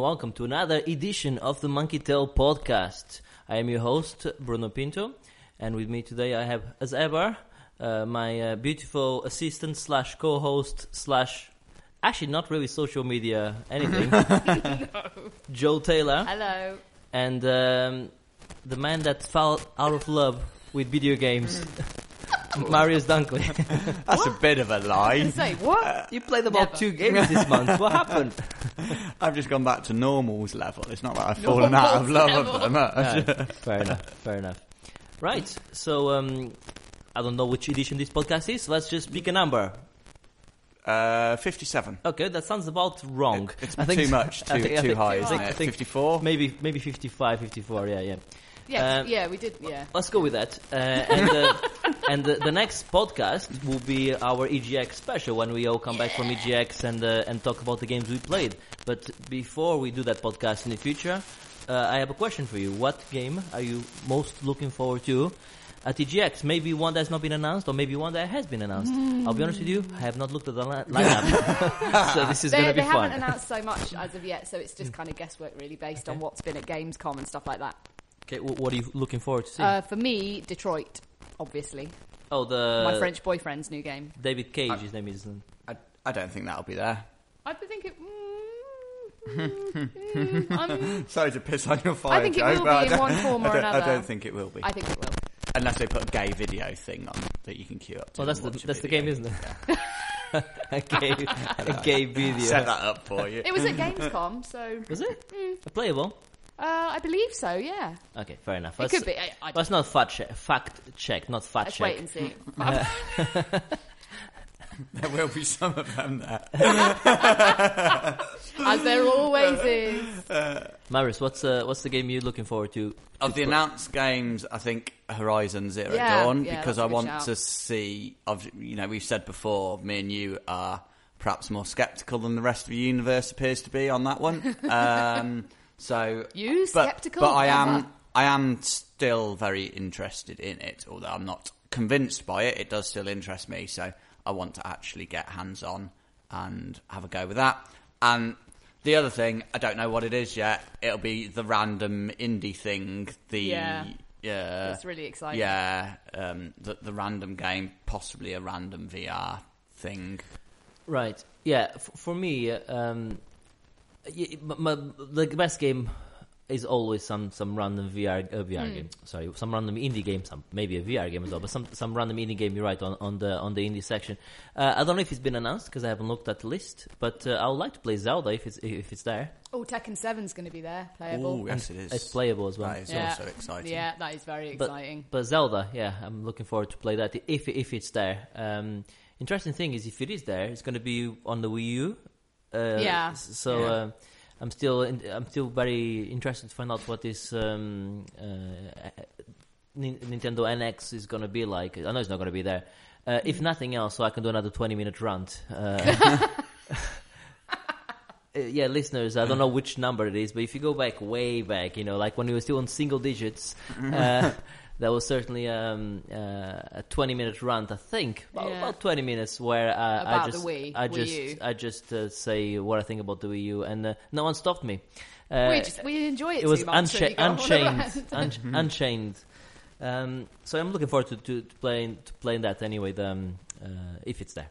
Hello and welcome to another edition of the Monkey Tail podcast. I am your host, Bruno Pinto, and with me today I have, as ever, uh, my uh, beautiful assistant slash co-host slash, actually not really social media anything, Joe Taylor, Hello. and um, the man that fell out of love with video games, Marius Dunkley. That's a bit of a lie. Say what? you played about Never. two games this month. What happened? I've just gone back to normal's level. It's not like I've fallen out of love level. of them. much. Yeah, fair enough. Fair enough. Right. So um, I don't know which edition this podcast is. Let's just pick a number. Uh, 57. Okay, that sounds about wrong. It's I think too so. much, I too, think- I too think- high, I isn't think- it? Think 54? Maybe maybe 55, 54. Yeah, yeah. Yeah, Um, yeah, we did. Yeah. Let's go with that. Uh, and uh, and the, the next podcast will be our EGX special when we all come back from EGX and uh, and talk about the games we played. But before we do that podcast in the future, uh, I have a question for you. What game are you most looking forward to? At EGX, maybe one that's not been announced, or maybe one that has been announced. I'll be honest with you, I have not looked at the li- lineup, so this is They, going to they be haven't announced so much as of yet, so it's just kind of guesswork, really, based on what's been at Gamescom and stuff like that. Okay, wh- what are you looking forward to see? Uh, for me, Detroit, obviously, oh, the my French boyfriend's new game. David Cage, his name is. I, I don't think that'll be there. I think it. Mm, mm, mm, Sorry to piss on your fire, I think it Joe, will but I be in don't- one form or I don't, I another. don't think it will be. I think it will. Unless they put a gay video thing on that you can queue up to. Well, that's and the watch a that's the video. game, isn't it? a gay a gay video. Set that up for you. It was at Gamescom, so Was it a playable? Uh, I believe so. Yeah, Okay, fair enough. it Let's, could be. I, I, Let's not fact check, fact check, not fact let's check. wait and see. There will be some of them there. As there always is. Marius, what's uh, what's the game you're looking forward to? Of the announced games, I think Horizon Zero Yeah, Dawn yeah, because that's a I good want shout. to see. Of you know, we've said before, me and you are perhaps more sceptical than the rest of the universe appears to be on that one. Um, so You but, sceptical? but I Never. am. I am still very interested in it, although I'm not convinced by it. It does still interest me, so I want to actually get hands on and have a go with that. And the other thing, I don't know what it is yet. It'll be the random indie thing. The Yeah. yeah, It's really exciting. yeah, um, the the random game, possibly a random VR thing. Right. Yeah. F- for me, uh, um, y- m- m- the best game is always some some random VR uh, VR Hmm. game. Sorry, some random indie game. Some maybe a VR game as well, but some some random indie game. You're right on, on the on the indie section. Uh, I don't know if it's been announced because I haven't looked at the list, but uh, I would like to play Zelda if it's if it's there. Oh, Tekken 7's going to be there, playable. Oh, yes, it is. It's playable as well. That is yeah. also exciting. Yeah, that is very But- exciting. But Zelda, yeah, I'm looking forward to play that if if it's there. Um, interesting thing is, if it is there, it's going to be on the Wii U. Uh, Yeah. So Yeah. uh, I'm still in, I'm still very interested to find out what this um, uh, Nin- Nintendo NX is going to be like. I know it's not going to be there. Uh, Mm. if nothing else, so I can do another 20 minute rant. Uh, yeah, listeners, I don't know which number it is, but if you go back way back, you know, like when we were still on single digits, uh, that was certainly um, uh, a 20 minute rant, I think, about, Yeah. about 20 minutes, where uh, I About the just, Wii, I Wii just, U. I just uh, say what I think about the Wii U, and uh, no one stopped me. Uh, we just we enjoy it. it was too much, so uncha- you go on unchained, unchained. Um, so I'm looking forward to, to, to playing to playing that anyway. The, um, uh, if it's there,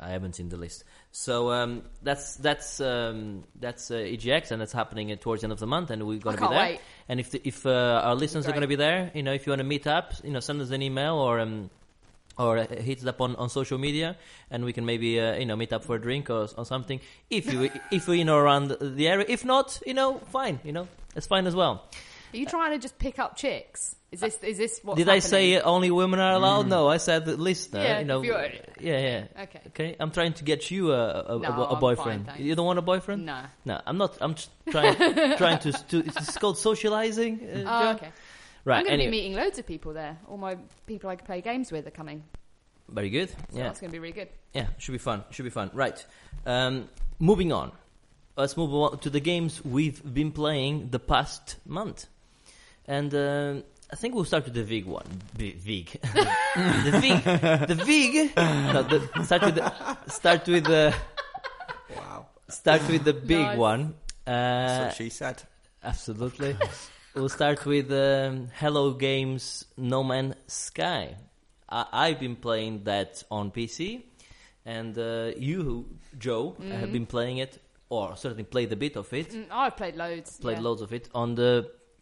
I haven't seen the list. So um, that's that's um, that's uh, EGX, and that's happening towards the end of the month, and we're going to be there. wait. And if the, if uh, our listeners are going to be there, you know, if you want to meet up, you know, send us an email or. Um, or uh, hit it up on, on social media, and we can maybe uh, you know meet up for a drink or, or something. If you if we you know around the area, if not, you know, fine, you know, it's fine as well. Are you trying to just pick up chicks? Is this is this what? Did I say only women are allowed? No, I said listener. Yeah, you know, yeah, yeah. Okay. Okay, I'm trying to get you a, a, No, a, a boyfriend. fine, you don't want a boyfriend? No. No, I'm not. I'm trying trying to. to it's called socializing. Uh, Oh, okay. Right. I'm going to anyway, be meeting loads of people there. All my people I can play games with are coming. very good. So yeah. that's going to be really good. Yeah, should be fun. Should be fun. Right. Um, moving on. Let's move on to the games we've been playing the past month, and um I think we'll start with the Vig one. B- Vig. the Vig. The Vig. No, the, start with the, start with the Wow. start with the big Nice. one. That's Uh, what she said. absolutely. we'll start with um, Hello Games No Man's Sky. I- I've been playing that on PC, and uh, you, Joe, have been playing it, or certainly played a bit of it. Mm, I've played loads. played yeah. loads of it on the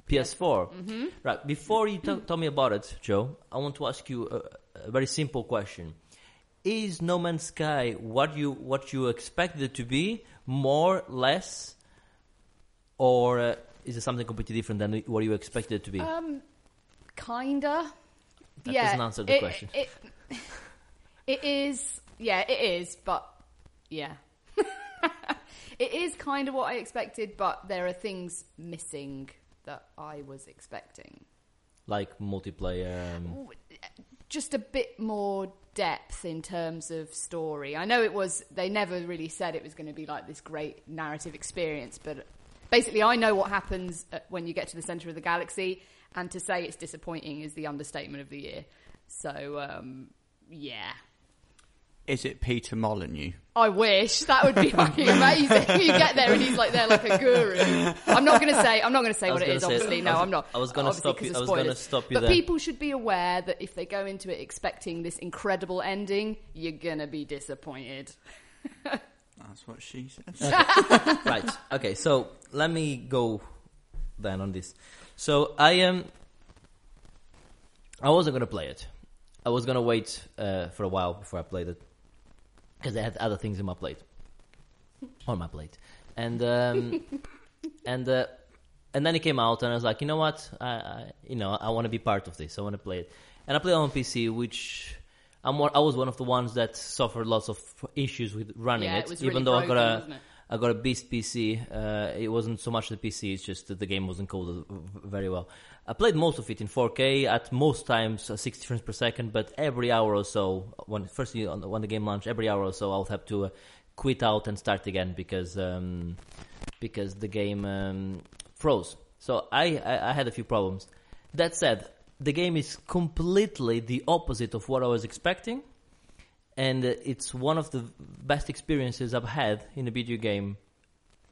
PS4. Right. Before you t- tell me about it, Joe, I want to ask you a, a very simple question: Is No Man's Sky what you what you expected it to be, more, less, or uh, is it something completely different than what you expected it to be? Um, kinda. That yeah, doesn't answer the it- question. It, it is. Yeah, it is. But yeah, it is kind of what I expected. But there are things missing that I was expecting. like multiplayer. Um, just a bit more depth in terms of story. I know it was they never really said it was going to be like this great narrative experience, but basically I know what happens uh, when you get to the center of the galaxy and to say it's disappointing is the understatement of the year. So um, yeah. Is it Peter Molyneux? I wish that would be fucking amazing. you get there and he's like there like a guru. I'm not going to say. I'm not going to say what it is. gonna say- Obviously, I no, was- I'm not. I was gonna Obviously, stop 'cause you- I was gonna stop you But there. people should be aware that if they go into it expecting this incredible ending, you're gonna be disappointed. That's what she said. right. Okay. So let me go then on this. So I am. I wasn't gonna play it. I was gonna wait uh, for a while before I played it because I had other things in my plate, on my plate, and um, and uh, and then it came out, and I was like, you know what, I, I you know I want to be part of this. I want to play it, and I played on PC, which. I'm more, I was one of the ones that suffered lots of issues with running Yeah, it, it even though I got a? I got a beast PC. Uh, it wasn't so much the PC; it's just that the game wasn't coded very well. I played most of it in 4K at most times, uh, 60 frames per second. But every hour or so, when the- when the game launched, every hour or so, I would have to uh, quit out and start again because um, because the game um, froze. So I, I I had a few problems. That said, the game is completely the opposite of what I was expecting and it's one of the best experiences I've had in a video game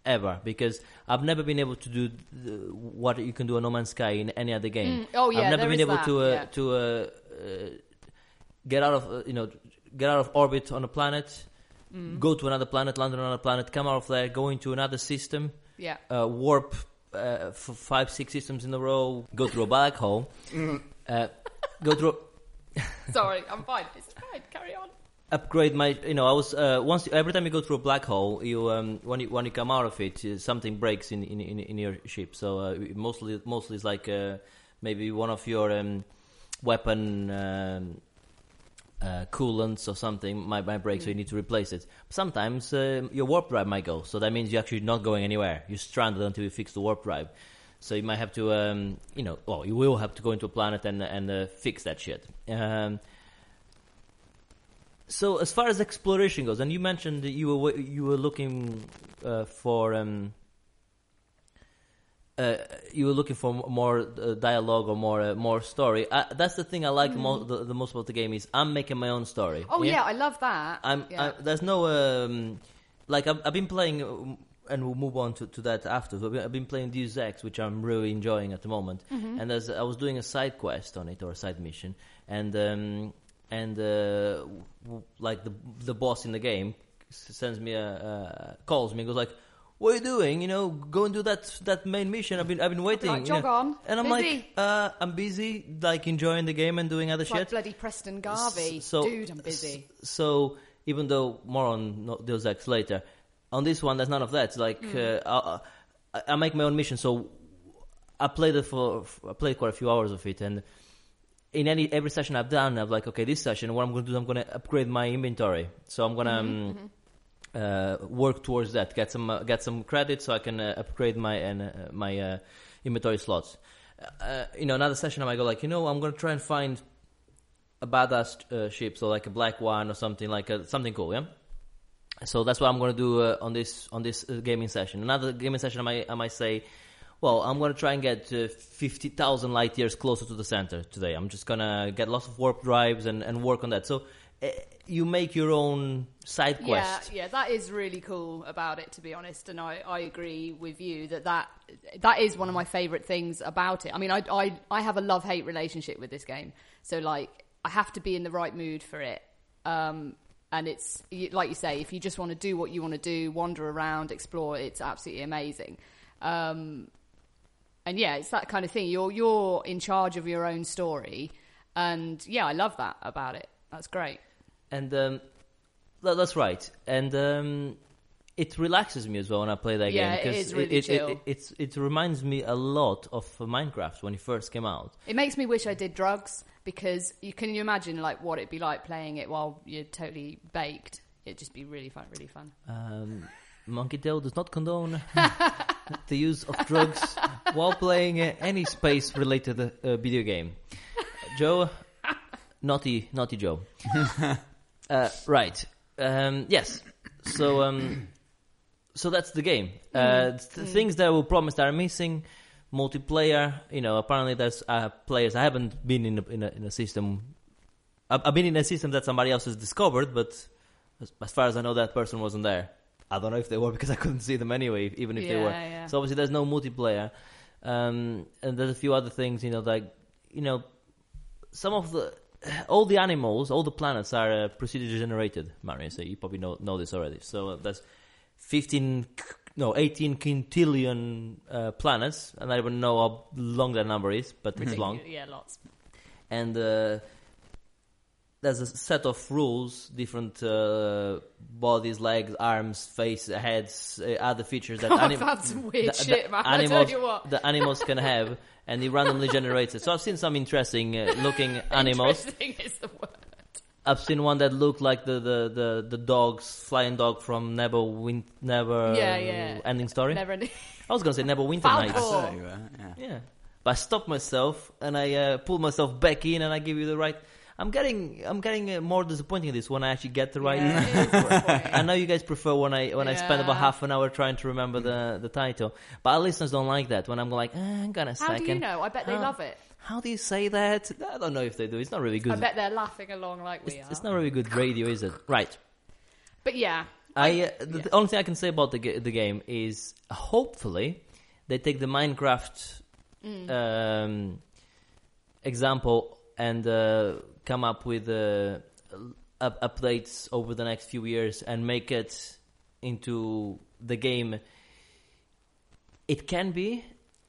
ever because I've never been able to do the, what you can do on No Man's Sky in any other game. Mm. Oh, yeah, I've never there been is able that, to uh, yeah. to uh, uh, get out of uh, you know get out of orbit on a planet, Mm. go to another planet, land on another planet, come out of there, go into another system, Yeah. uh, warp uh, f- five six systems in a row, go through a black hole, uh, go through. Sorry, I'm fine. It's fine. Carry on. Upgrade my you know i was uh, once every time you go through a black hole you um when you when you come out of it uh, something breaks in in in, in your ship so uh, mostly mostly it's like uh, maybe one of your um weapon um uh, coolants or something might, might break, so you need to replace it. Sometimes um your warp drive might go, so that means you're actually not going anywhere. You're stranded until you fix the warp drive. So you might have to, um, you know, well, you will have to go into a planet and and uh, fix that shit. Um, so as far as exploration goes, and you mentioned that you were you were looking uh, for um, uh, you were looking for more uh, dialogue or more uh, more story. That's the thing I like mo- the, the most about the game is I'm making my own story. Oh yeah, I love that. I'm, yeah. I, there's no um, like I've, I've been playing, um, and we'll move on to, to that after. I've been, I've been playing Deus Ex, which I'm really enjoying at the moment. Mm-hmm. And there's, I was doing a side quest on it or a side mission, and um, and uh, w- like the the boss in the game sends me a uh, calls me, and goes like. What are you doing? You know, go and do that that main mission. I've been I've been waiting. like, you "Jog know." on. and I'm Busy. like, uh, I'm busy, like enjoying the game and doing other It's shit. bloody Preston Garvey. So- Dude, I'm busy. So even though more on Deus Ex later, on this one there's none of that. Like uh, I, I make my own mission. So I played it for I played quite a few hours of it, and in any every session I've done, I'm like, okay, this session, what I'm going to do, I'm going to upgrade my inventory. So I'm going to. Mm-hmm, Um, uh, work towards that. Get some uh, get some credit so I can uh, upgrade my and uh, my uh, inventory slots. Uh, you know, another session I might go like, you know, I'm gonna try and find a badass uh, ship, so like a black one or something like a, something cool, yeah. So that's what I'm gonna do uh, on this on this uh, gaming session. Another gaming session, I might I might say, well, I'm gonna try and get uh, fifty thousand light years closer to the center today. I'm just gonna get lots of warp drives and, and work on that. So uh, you make your own side quest. Yeah, yeah, that is really cool about it, to be honest. And I, I agree with you that, that that is one of my favourite things about it. I mean, I, I, I have a love hate relationship with this game. So, like, I have to be in the right mood for it. Um, and it's, like you say, if you just want to do what you want to do, wander around, explore, it's absolutely amazing. Um, and yeah, it's that kind of thing. You're, you're in charge of your own story. And yeah, I love that about it. That's great. And um, tha- that's right. And um, it relaxes me as well when I play that Yeah, game it is really it, chill. It, it's, it reminds me a lot of uh, Minecraft when it first came out. It makes me wish I did drugs because you can you imagine like what it'd be like playing it while you're totally baked. It'd just be really fun, really fun. Um, Monkey Tail does not condone the use of drugs while playing uh, any space-related uh, video game. Joe, naughty, naughty Joe. uh, right. Um, yes. So, um, so that's the game. Uh, th- Things that were promised are missing. Multiplayer. You know, apparently there's uh, players. I haven't been in a, in a, in a system. I've, I've been in a system that somebody else has discovered, but as, as far as I know, that person wasn't there. I don't know if they were because I couldn't see them anyway, even if they were. Yeah, yeah. So obviously, there's no multiplayer, um, and there's a few other things. You know, like you know, some of the all the animals, all the planets are uh, procedure generated. Mario, so you probably know know this already. So uh, there's 15, k- no, 18 quintillion uh, planets, and I don't know how long that number is, but it's long Yeah, lots. and uh, there's a set of rules, different uh, bodies, legs, arms, face, heads, uh, other features that anim- had some weird the- shit, man. Animals, tell you what. the animals can have, and he randomly generates it. So I've seen some interesting uh, looking animals. Interesting is the word. I've seen one that looked like the the the, the dogs, flying dog from Never Win Never Yeah, yeah. Ending Story. Never ending. I was gonna say Never Winter Falkor. Nights. Oh. So, yeah. Yeah. But I stopped myself and I uh, pulled myself back in and I give you the right. I'm getting I'm getting uh, more disappointing at this when I actually get the right. Yeah, it is disappointing. I know you guys prefer when I when I spend about half an hour trying to remember the the title, but our listeners don't like that. When I'm like, eh, hang on a How second. do you know? I bet they How- love it. How do you say that? I don't know if they do. It's not really good. I bet they're laughing along like we it's, are. it's not really good radio, is it? Right. But yeah, I uh, the, the only thing I can say about the the game is hopefully they take the Minecraft Mm. um, example and uh, come up with uh, up- updates over the next few years and make it into the game. It can be,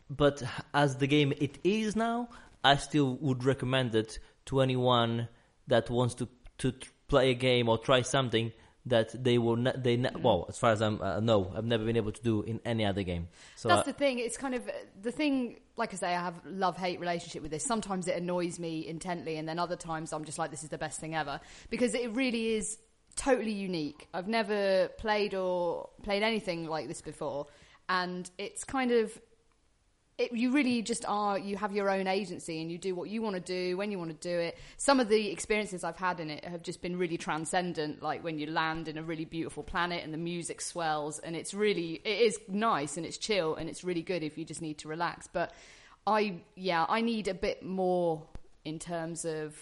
but as the game it is now, I still would recommend it to anyone that wants to to play a game or try something that they will ne- they ne- well as far as I'm uh, no I've never been able to do in any other game. So That's uh, the thing. It's kind of the thing. Like I say, I have love hate relationship with this. Sometimes it annoys me intently, and then other times I'm just like, this is the best thing ever because it really is totally unique. I've never played or played anything like this before, and it's kind of. It, you really just are. You have your own agency, and you do what you want to do when you want to do it. Some of the experiences I've had in it have just been really transcendent. Like when you land in a really beautiful planet, and the music swells, and it's really it is nice and it's chill, and it's really good if you just need to relax. But I, yeah, I need a bit more in terms of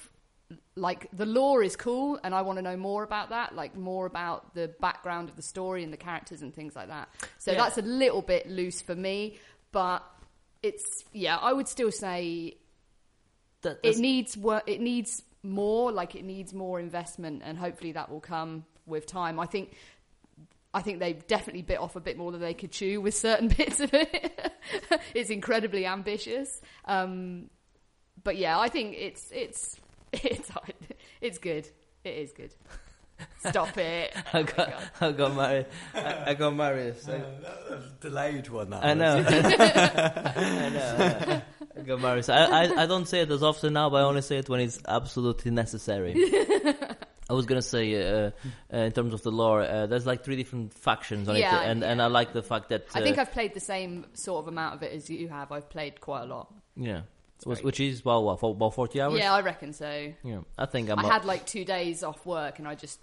like the lore is cool, and I want to know more about that, like more about the background of the story and the characters and things like that. So Yeah. that's a little bit loose for me, but it's yeah, I would still say that, it needs work. It needs more. Like it needs more investment, and hopefully that will come with time. I think. I think they've definitely bit off a bit more than they could chew with certain bits of it. it's incredibly ambitious, um, but yeah, I think it's it's it's it's good. It is good. Stop it. I got I got married. I, I got married. So delayed one. That I know. I know. I got married. So I, I I don't say it as often now, but I only say it when it's absolutely necessary. I was gonna say, uh, uh, in terms of the lore, uh, there's like three different factions on Yeah, it, and and. I like the fact that uh, I think I've played the same sort of amount of it as you have. I've played quite a lot. yeah, very which is well, what, for about forty hours. Yeah, I reckon so. yeah. I think I'm. I a- had like two days off work, and I just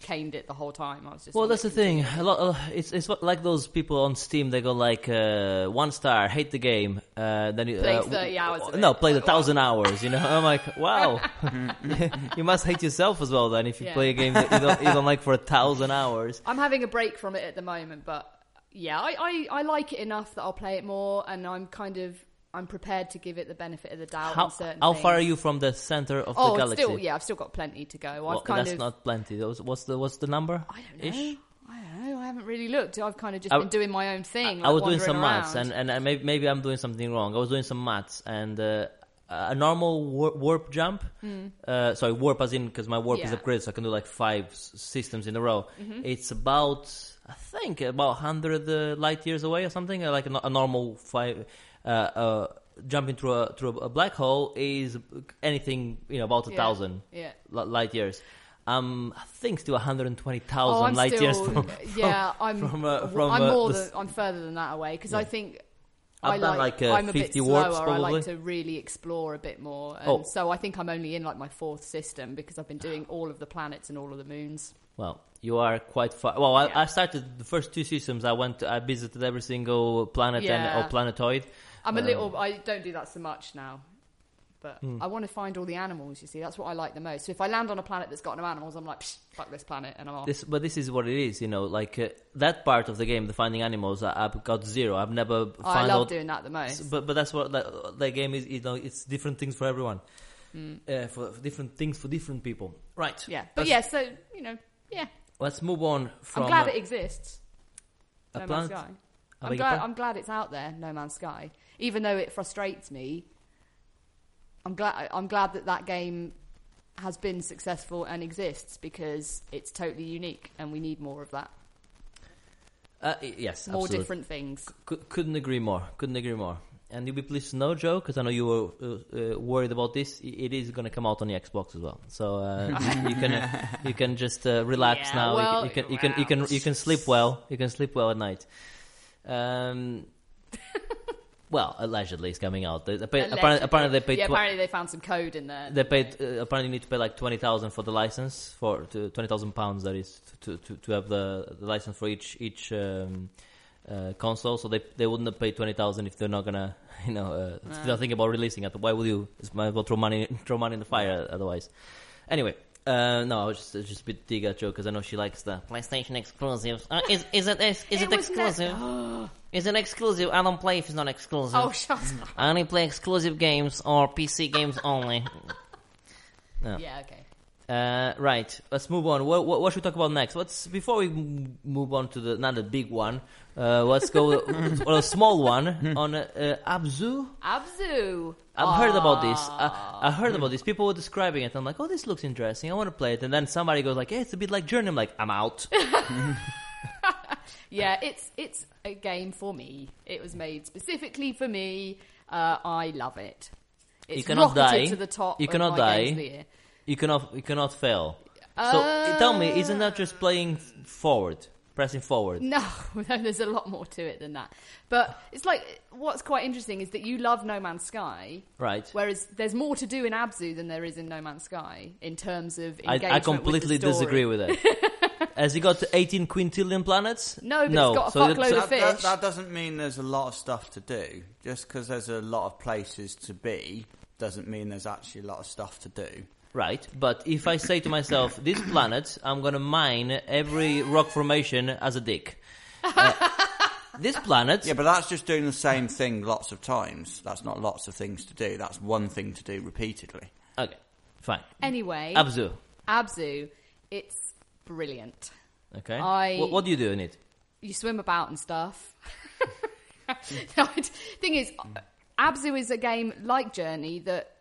caned it the whole time. I was just Well, that's the thing. A lot. Uh, it's it's like those people on Steam. They go like uh, one star, hate the game. Uh, then you, Play uh, 30 hours of it. No, play wow. thousand hours. You know, I'm like, wow. you must hate yourself as well then if you Yeah. play a game that you don't, you don't like for a thousand hours. I'm having a break from it at the moment, but yeah, I, I, I like it enough that I'll play it more, and I'm kind of I'm prepared to give it the benefit of the doubt. How how far are you from the center of Oh, the galaxy? still yeah, I've still got plenty to go. I've Well, that's of not plenty. What's the what's the number? I don't know. Ish? I don't know. I haven't really looked. I've kind of just I- been doing my own thing. I like was doing some maths, around. and and uh, maybe maybe I'm doing something wrong. I was doing some maths, and uh, a normal war- warp jump. Uh, sorry, warp as in because my warp is Hmm. Upgraded, so I can do like five s- systems in a row. Mm-hmm. It's about I think about hundred uh, light years away or something. uh, Like a, a normal five. Uh, uh, jumping through a through a black hole is anything you know about a Yeah. thousand yeah. light years. Um, I think still Oh, 120,000 I'm light still, years from, yeah, I'm from, uh, from, I'm uh, more than I'm further than that away because Yeah. I think I've I like, like uh, I'm a 50 bit slower. warps I like to really explore a bit more, and Oh. so I think I'm only in like my fourth system because I've been doing all of the planets and all of the moons. Well, you are quite far. Well, I, Yeah. I started the first two systems. I went, I visited every single planet and Yeah. or planetoid. I'm a Um, little. I don't do that so much now, but Hmm. I want to find all the animals. You see, that's what I like the most. So if I land on a planet that's got no animals, I'm like, Psh, fuck this planet, and I'm off. This, but this is what it is, you know. Like uh, that part of the game, the finding animals, I, I've got zero. I've never Oh, I love out. doing that the most. But but that's what that, that game is. You know, it's different things for everyone. Hmm. Uh, for, for different things for different people. Right. yeah, but yeah. So you know, yeah. Let's move on from. I'm glad uh, it exists. a No planet- Man's Sky. I'm glad. I'm glad it's out there. No Man's Sky, even though it frustrates me. I'm glad. I'm glad that that game has been successful and exists because it's totally unique, and we need more of that. uh, yes, More absolutely. different things. Cou- couldn't agree more. Couldn't agree more. And you'll be pleased to know, Joe, because I know you were uh, uh, worried about this. It is going to come out on the Xbox as well, so uh, you can uh, you can just uh, relax Yeah, now. You well, can, you can you can you can you can sleep well. You can sleep well at night. Um, well, allegedly, it's coming out. They, they pay, apparently, apparently, they paid. Yeah, tw- apparently they found some code in there. they paid. Uh, apparently, you need to pay like twenty thousand for the license for to, twenty thousand pounds. That is to, to to have the, the license for each each um, uh, console. So they they wouldn't have paid twenty thousand if they're not gonna you know uh, if they're thinking about releasing it. Why would you? Just might as well throw money throw money in the fire otherwise. Anyway. Uh, no, I was just, just a bit dig at Joe because I know she likes the PlayStation exclusives. Uh, is is it is, is it, was ne- exclusive? is it exclusive? I don't play if it's not exclusive. oh, shut up. I only play exclusive games or PC games only. No. Yeah, okay. Uh, right, let's move on. What, what, what should we talk about next? Let's before we m- move on to the another big one. Uh, let's go on a small one on uh, uh, Abzu. Abzu. I've heard about this. I, I heard about this. People were describing it. I'm like, oh, this looks interesting. I want to play it. And then somebody goes like, hey, it's a bit like Journey. I'm like, I'm out. Yeah, it's it's a game for me. It was made specifically for me. Uh, I love it. It's You cannot rocketed die. to the top. You of cannot my die. Games of the year. you cannot you cannot fail. So tell me, isn't that just playing forward, pressing forward? No, there's a lot more to it than that. But it's like what's quite interesting is that you love No Man's Sky, Right. whereas there's more to do in Abzu than there is in No Man's Sky in terms of I, engagement I completely with the story. disagree with it. Has he got 18 quintillion planets? No, but no. it's got a so fuckload that- of That, that, fish. that doesn't mean there's a lot of stuff to do. Just because there's a lot of places to be doesn't mean there's actually a lot of stuff to do. Right, but if I say to myself, this planet, I'm gonna mine every rock formation as a dick. Uh, this planet, Yeah, but that's just doing the same thing lots of times. That's not lots of things to do. That's one thing to do repeatedly. okay, fine. Anyway, Abzu, Abzu, it's brilliant. okay. I- What, what do you do in it? you swim about and stuff. no, thing is, Abzu is a game like Journey that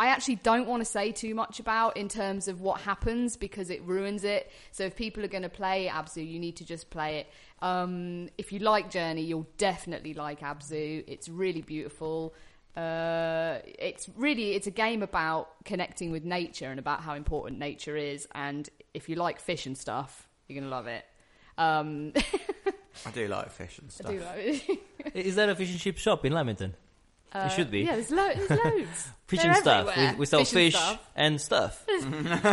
I actually don't want to say too much about in terms of what happens because it ruins it. So if people are going to play Abzu, you need to just play it. Um, if you like Journey, you'll definitely like Abzu. It's really beautiful. Uh, it's really it's a game about connecting with nature and about how important nature is. And if you like fish and stuff, you're gonna love it. Um, I do like fish and I stuff. do like it. Is there a fish and chip shop in Lamington? it should be. Uh, Yeah, there's, lo- there's loads. Fishing They're stuff. We, we sell Fish fish and stuff. and stuff.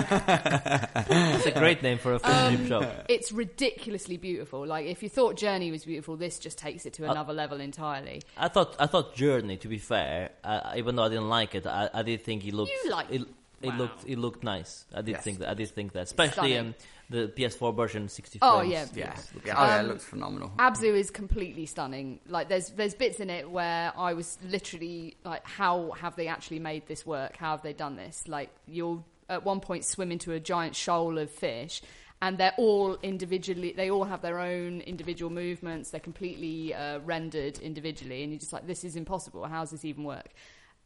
It's a great name for a fish Um, shop. It's ridiculously beautiful. Like if you thought Journey was beautiful, this just takes it to Uh, another level entirely. I thought I thought Journey. To be fair, uh, even though I didn't like it, I, I did think it looked. You it. It Wow. looked it looked nice. I did Yes. think that. I did think that, especially Stunning. um, the PS4 version, 60 Oh, frames. yeah. Yeah, looks- looks yeah, oh, yeah, it Um, looks phenomenal. Abzu is completely stunning. Like there's there's bits in it where I was literally like, how have they actually made this work? How have they done this? Like you'll at one point swim into a giant shoal of fish. And they're all individually. They all have their own individual movements. They're completely uh, rendered individually, and you're just like, "This is impossible. How does this even work?"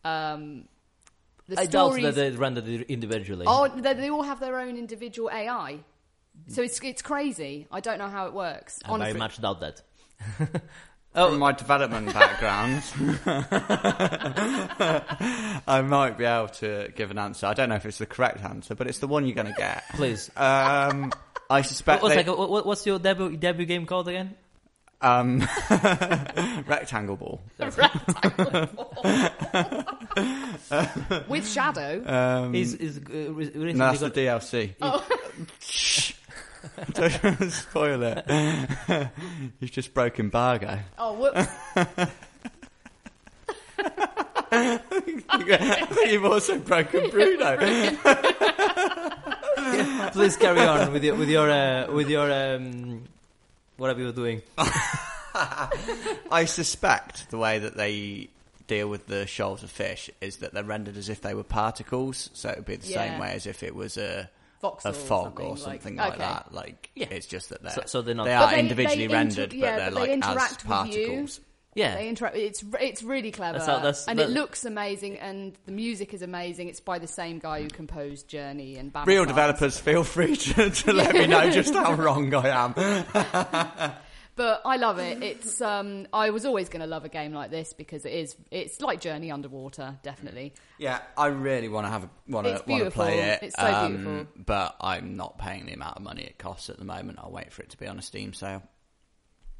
Um, the I doubt stories- that they rendered it individually. Oh, they, they all have their own individual AI. So it's it's crazy. I don't know how it works. I very honestly. much doubt that. From my development background, I might be able to give an answer. I don't know if it's the correct answer, but it's the one you're going to get. Please. Um, I suspect What's, they, like, what, what's your debut debut game called again? um, rectangle ball. with Shadow. Um, Is is uh, re- recently no, that's the got- DLC. Shh. Don't spoil it. You've just broken embargo. oh, whoops. You've also broken Bruno. Please carry on with your with your uh, with your um, whatever you're doing. I suspect the way that they deal with the shoals of fish is that they're rendered as if they were particles, so it would be the Yeah. same way as if it was a Voxel a fog or something, like- something like, okay. that. Like Yeah. it's just that they're So- so they're not- they are they- individually they inter- rendered, yeah, but they're but they like as interact with you. particles. Yeah, They interact. It's it's really clever, That's how- that's- and that- it looks amazing, and the music is amazing. It's by the same guy who composed Journey and Banner Real Saga. developers, feel free to, to let me know just how wrong I am. But I love it. It's um, I was always going to love a game like this because it is. It's like Journey underwater, definitely. Yeah, I really want to have want to want to play it. It's so beautiful. But I'm not paying the amount of money it costs at the moment. I'll wait for it to be on a Steam sale.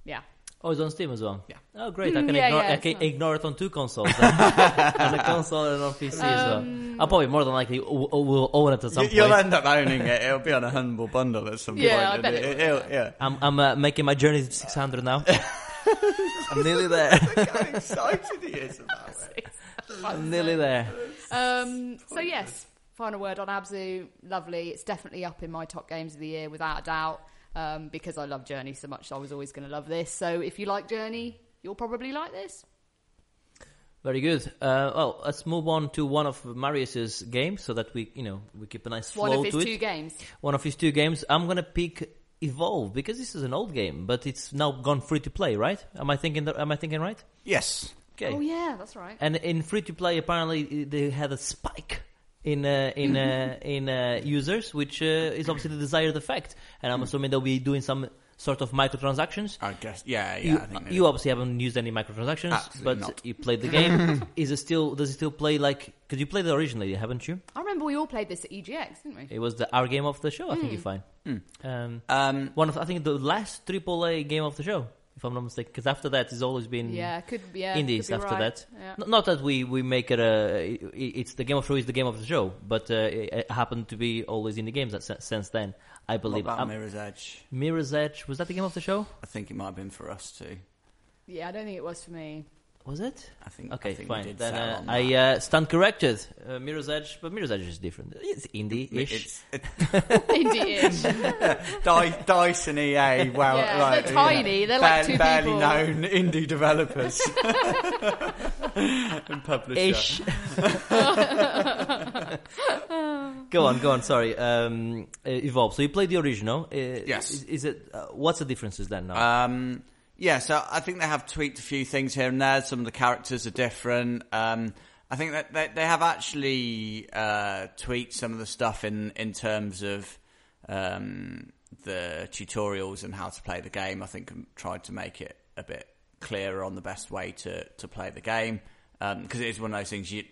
Yeah. Oh, it's on Steam as well. Yeah. Oh, great! I Mm, can yeah, ignore yeah, I can not- ignore it on two consoles, then. on the console and on PC as well. Um, I'll probably more than likely w- w- will own it at some point. You, will point. end up owning it. It'll be on a humble bundle at some Yeah, point. I bet and it it- will. it'll- yeah. I'm I'm uh, making my journey to 600 now. I'm nearly there. Look How excited he is about it. I'm nearly there. Um, so yes, final word on Abzu. Lovely. It's definitely up in my top games of the year without a doubt. Um, because I love Journey so much, I was always going to love this. So if you like Journey, you'll probably like this. Very good. Uh, well, let's move on to one of Marius's games, so that we, you know, we keep a nice flow One flow of his to two it. games. One of his two games. I'm gonna pick Evolve because this is an old game, but it's now gone free to play, right? Am I thinking? That, am I thinking right? Yes. Okay. Oh yeah, that's right. And in free to play, apparently they had a spike in uh, in uh, in uh, users, which uh, is obviously the desired effect. And I'm assuming they'll be doing some sort of microtransactions. I guess. Yeah, yeah. you, I think you obviously haven't used any microtransactions, Absolutely but not. you played the game. is it still? Does it still play like? Because you played it originally, haven't you? I remember we all played this at EGX, didn't we? It was the our game of the show. I think you find. Um, Um, one of I think the last AAA game of the show, if I'm not mistaken. Because after that, it's always been Yeah, could yeah. indies could be after right. that. Yeah. N- Not that we, we make it a. i- It's the game of the show is the game of the show, but uh, it, it happened to be always in the games that, since then. I what believe. about Um, Mirror's Edge? Mirror's Edge was that the game of the show? I think it might have been for us too. Yeah, I don't think it was for me. Was it? I think. Okay, I think we fine. did Then uh, I that. uh, stand corrected. Uh, Mirror's Edge, but Mirror's Edge is different. It's indie-ish. It's it, Indie-ish. Dy- Dyson EA. Well, Yeah, like, they're you know, tiny, they're like barely, two barely people. known indie developers and publisher. Ish. go on, go on. Sorry. Um, uh, Evolve. So you played the original. Uh, Yes. Is, is it? Uh, what's the differences then now? Um, yeah, so I think they have tweaked a few things here and there. Some of the characters are different. Um, I think that they, they have actually uh, tweaked some of the stuff in in terms of um, the tutorials and how to play the game. I think tried to make it a bit clearer on the best way to to play the game because it is one of those things you.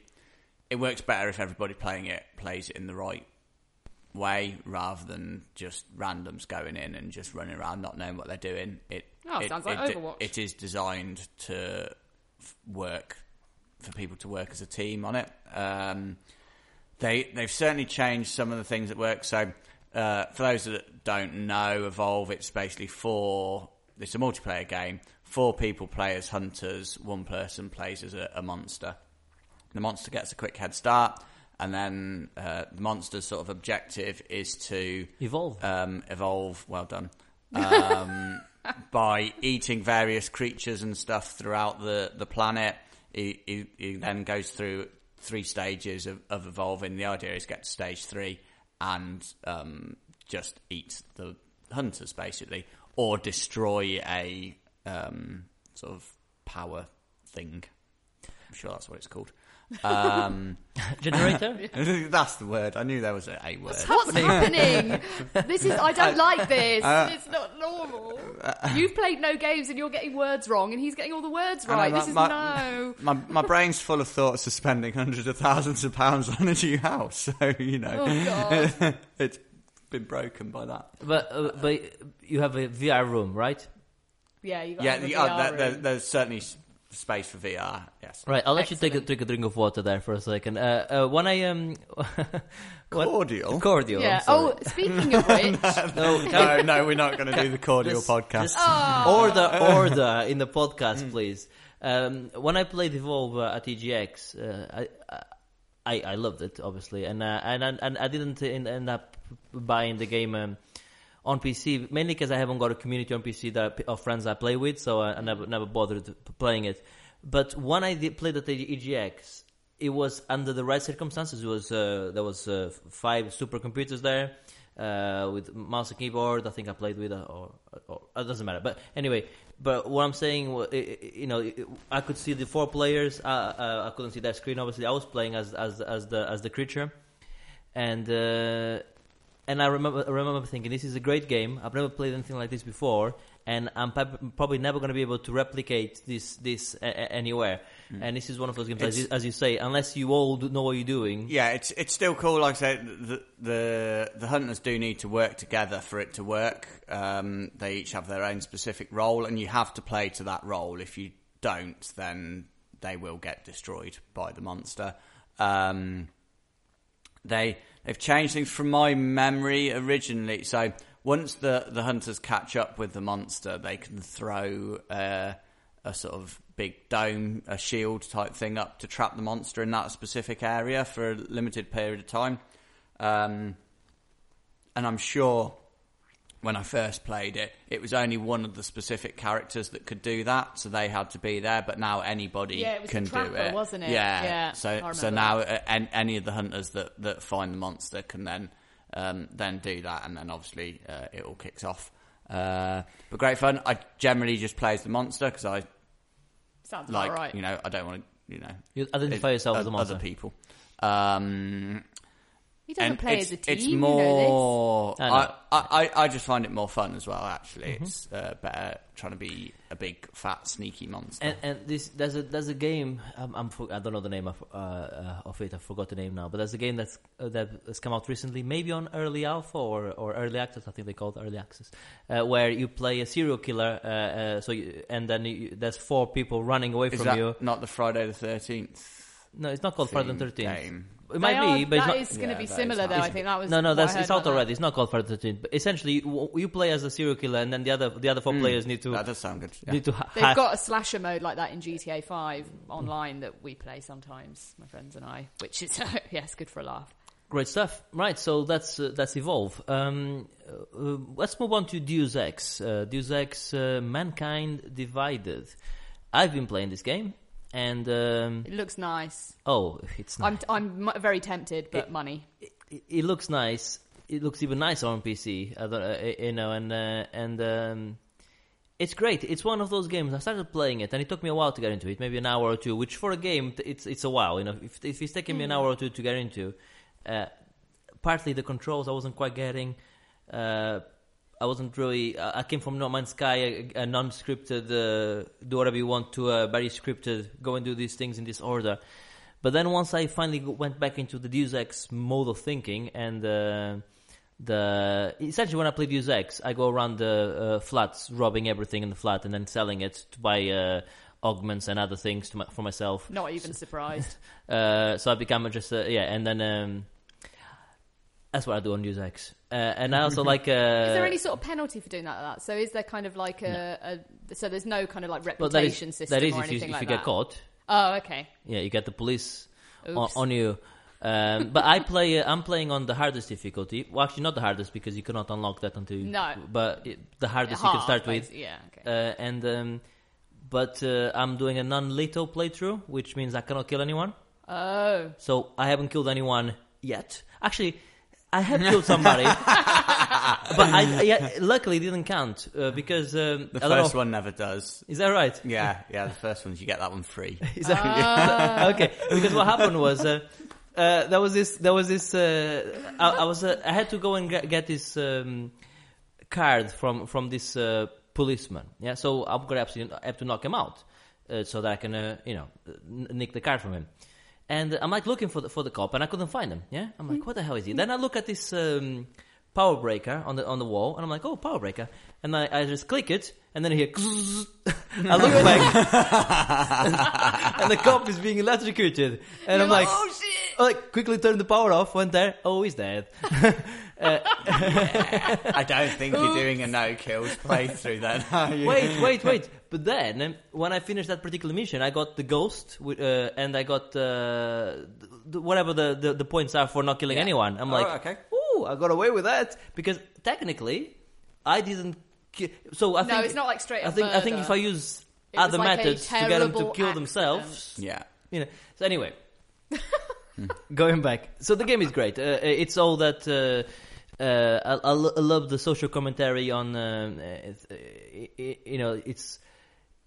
It works better if everybody playing it plays it in the right way rather than just randoms going in and just running around not knowing what they're doing. It Oh, it, sounds like it, Overwatch. It is designed to f- work for people to work as a team on it. Um, they they've certainly changed some of the things that work. So uh, for those that don't know, Evolve it's basically four. It's a multiplayer game. Four people play as hunters. One person plays as a, a monster. The monster gets a quick head start, and then uh, the monster's sort of objective is to Evolve. um, evolve. Well done. Um, by eating various creatures and stuff throughout the, the planet. He, he, he then goes through three stages of, of evolving. The idea is get to stage three and um, just eat the hunters, basically, or destroy a um, sort of power thing. I'm sure that's what it's called. Um, Generator? that's the word. I knew there was a, a word. What's happening? This is I don't like this. Uh, it's not normal. You've played no games and you're getting words wrong, and he's getting all the words I know, right. my- this is my- no. My my brain's full of thoughts of spending hundreds of thousands of pounds on a new house. So you know, Oh god. it's been broken by that. but uh, but you have a VR room, right? Yeah, you got Yeah, the, have uh, VR there, there- there's certainly s- space for VR. Yes. Right. I'll let you take a take a drink of water there for a second. Uh, uh, when I um, what- Cordial. cordial. Yeah. Oh, speaking of which, no, No, no, we're not going to do the cordial Just- podcast. just Oh. Order, order in the Mm. podcast, please. Um, when I played Evolve uh, at EGX, uh, I, I I loved it, obviously, and uh, and and and I didn't end up buying the game um, on PC mainly because I haven't got a community on PC that of friends I play with, so I, I never never bothered playing it. But when I did played at the EGX, it was under the right circumstances. It was uh, there was uh, five supercomputers there uh, with mouse and keyboard. I think I played with, uh, or, or it doesn't matter. But anyway, but what I'm saying, i- i- you know, i- I could see the four players. Uh, I couldn't see that screen. Obviously, I was playing as as as the as the creature, and uh, and I remember I remember thinking this is a great game. I've never played anything like this before, and I'm probably never going to be able to replicate this this a- a- anywhere. And this is one of those games, as you, as you say, unless you all know what you're doing. Yeah, it's it's still cool. Like I said, the the, the hunters do need to work together for it to work. Um, they each have their own specific role, and you have to play to that role. If you don't, then they will get destroyed by the monster. Um, they they've changed things from my memory originally. So once the the hunters catch up with the monster, they can throw uh, a sort of big dome, a shield type thing up to trap the monster in that specific area for a limited period of time. Um, and I'm sure when I first played it, it was only one of the specific characters that could do that, so they had to be there. But now anybody Yeah, it was can the trapper, do it, wasn't it? Yeah, Yeah, So so now uh, any of the hunters that, that find the monster can then um, then do that, and then obviously uh, it all kicks off. Uh, but great fun. I generally just play as the monster because I sounds like about right. you know I don't want to you know You identify it- yourself as oth- a monster. Other people. Um, he doesn't and play it's, as a team. It's you know more. I I, know. I, I, I just find it more fun as well. Actually, Mm-hmm. it's uh, better trying to be a big, fat, sneaky monster. And, and this there's a there's a game I'm, I'm for, I don't know the name of uh, uh, of it I forgot the name now but there's a game that's uh, that has come out recently maybe on early alpha or, or early access I think they call it early access uh, where you play a serial killer uh, uh, so you, and then you, there's four people running away Is from that you not the Friday the Thirteenth? no it's not called Friday the Thirteenth Game. It They might are- be but it's not is going to Yeah, be similar is though. I think that was no, no, what that's it's out about that. already. It's not called Friday the Thirteenth. But essentially, w- you play as a serial killer, and then the other the other four players need to That does sound good. Yeah. need to ha- They've got a slasher mode like that in GTA 5 online that we play sometimes, my friends and I, which is yes, good for a laugh. Great stuff. Right, so that's uh, that's Evolve. Um, uh, uh, let's move on to Deus Ex. Uh, Deus Ex: uh, Mankind Divided. I've been playing this game, and um, It looks nice. oh, it's nice. I'm I'm very tempted, but It- money. it, it looks nice. It looks even nicer on PC. Don't, uh, you know, and uh, and um, it's great. It's one of those games. I started playing it, and it took me a while to get into it, maybe an hour or two. Which for a game, it's it's a while. You know, if if it's taking me an hour or two to get into, uh, partly the controls I wasn't quite getting. Uh, I wasn't really. I came from No Man's Sky, a, a non-scripted, uh, do whatever you want, to a very scripted, go and do these things in this order. But then once I finally went back into the Deus Ex mode of thinking, and uh, the essentially when I play Deus Ex, I go around the uh, flats, robbing everything in the flat, and then selling it to buy uh, augments and other things to my, for myself. Not even surprised. Uh, so I become a just yeah, and then um, that's what I do on Deus Ex. Uh, and I also like. Uh, is there any sort of penalty for doing that? Like that? So is there kind of like a, a so there's no kind of like well, that is, reputation system that is or if you, anything if like you that? get caught. Oh, okay. Yeah, you get the police on, on you. Um, but I play. Uh, I'm playing on the hardest difficulty. Well, actually, not the hardest because you cannot unlock that until. No. But it, the hardest you can start with. Yeah. Okay. Uh, and um, but uh, I'm doing a non-lethal playthrough, which means I cannot kill anyone. oh. So I haven't killed anyone yet. Actually, I have killed somebody, but I yeah, luckily it didn't count uh, because um, The a lot first of- one never does. Is that right? Yeah, yeah. The first ones you get that one free. Is that okay? Because what happened was uh, uh, there was this there was this uh, I, I was uh, I had to go and get, get this um, card from from this uh, policeman. Yeah, so I'm gonna have to, have to knock him out uh, so that I can uh, you know n- nick the card from him. And I'm like looking for the for the cop, and I couldn't find him. Yeah, I'm like, what the hell is he? Then I look at this um, power breaker on the on the wall, and I'm like, oh, power breaker, and I, I just click it, and then I hear. I look back, and the cop is being electrocuted, and I'm You're like, oh shit! I like quickly turn the power off, went there, oh, he's dead. I don't think you're doing a no kills playthrough then. Are you? wait, wait, wait. But then, um, when I finished that particular mission, I got the ghost, wi- uh, and I got uh, th- whatever the, the, the points are for not killing Yeah. anyone. I'm Oh, like, okay. ooh, I got away with that because technically, I didn't. Ki- so I No, think it's not like straight I up think I think if I use It other like methods to get them to kill accident. themselves, Yeah. you know. So anyway, going back. So the game is great. Uh, it's all that. Uh, uh, I, I, love the social commentary on. Um, uh, you know, it's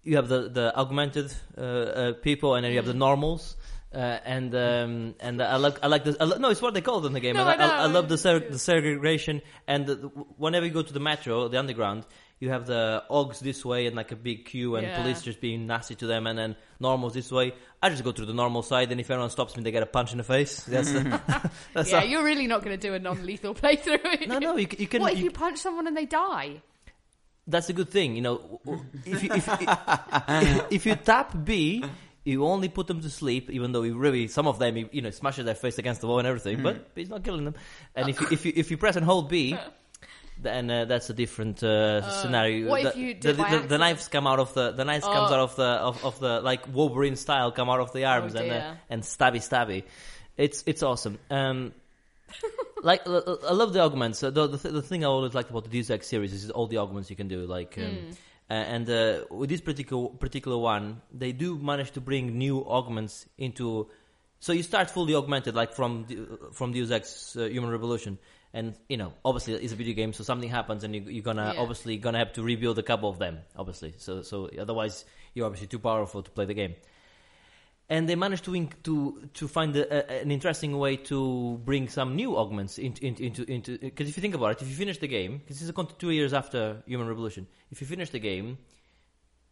you have the the augmented uh, uh, people, and then you have the normals. Uh, and um, and I like I like this. I lo- no, it's what they call it in the game. No, I, I know. I, love the, seg- the segregation. And the, whenever you go to the metro, the underground, you have the Augs this way and like a big queue, and Yeah. police just being nasty to them, and then normals this way. I just go through the normal side, and if anyone stops me, they get a punch in the face. That's the, that's yeah, how- you're really not going to do a non-lethal playthrough. no, no, you, c- you can. What if you- you punch someone and they die? that's a good thing, you know. w- w- If you if, if, if you tap B, you only put them to sleep, even though he really some of them, he, you know, smashes their face against the wall and everything, but he's not killing them. And if you, if you if you press and hold B. Then uh, that's a different uh, scenario. what if the, you do the, the, the knives come out of the the knives comes Oh. out of the of, of the like Wolverine style come out of the arms and uh, and stabby stabby. It's it's awesome. Um, like I love the augments. Uh, The, the th- the thing I always liked about the Deus Ex series is all the augments you can do. Like, um, Hmm. Uh, and uh, with this particular particular one, they do manage to bring new augments into. So you start fully augmented, like from the, from Deus Ex uh, Human Revolution, and you know, obviously it's a video game, so something happens, and you, you're gonna Yeah. obviously gonna have to rebuild a couple of them, obviously. So so otherwise, you're obviously too powerful to play the game and they managed to to to find a, a, an interesting way to bring some new augments into into into because if you think about it, if you finish the game, because this is two years after Human Revolution, if you finish the game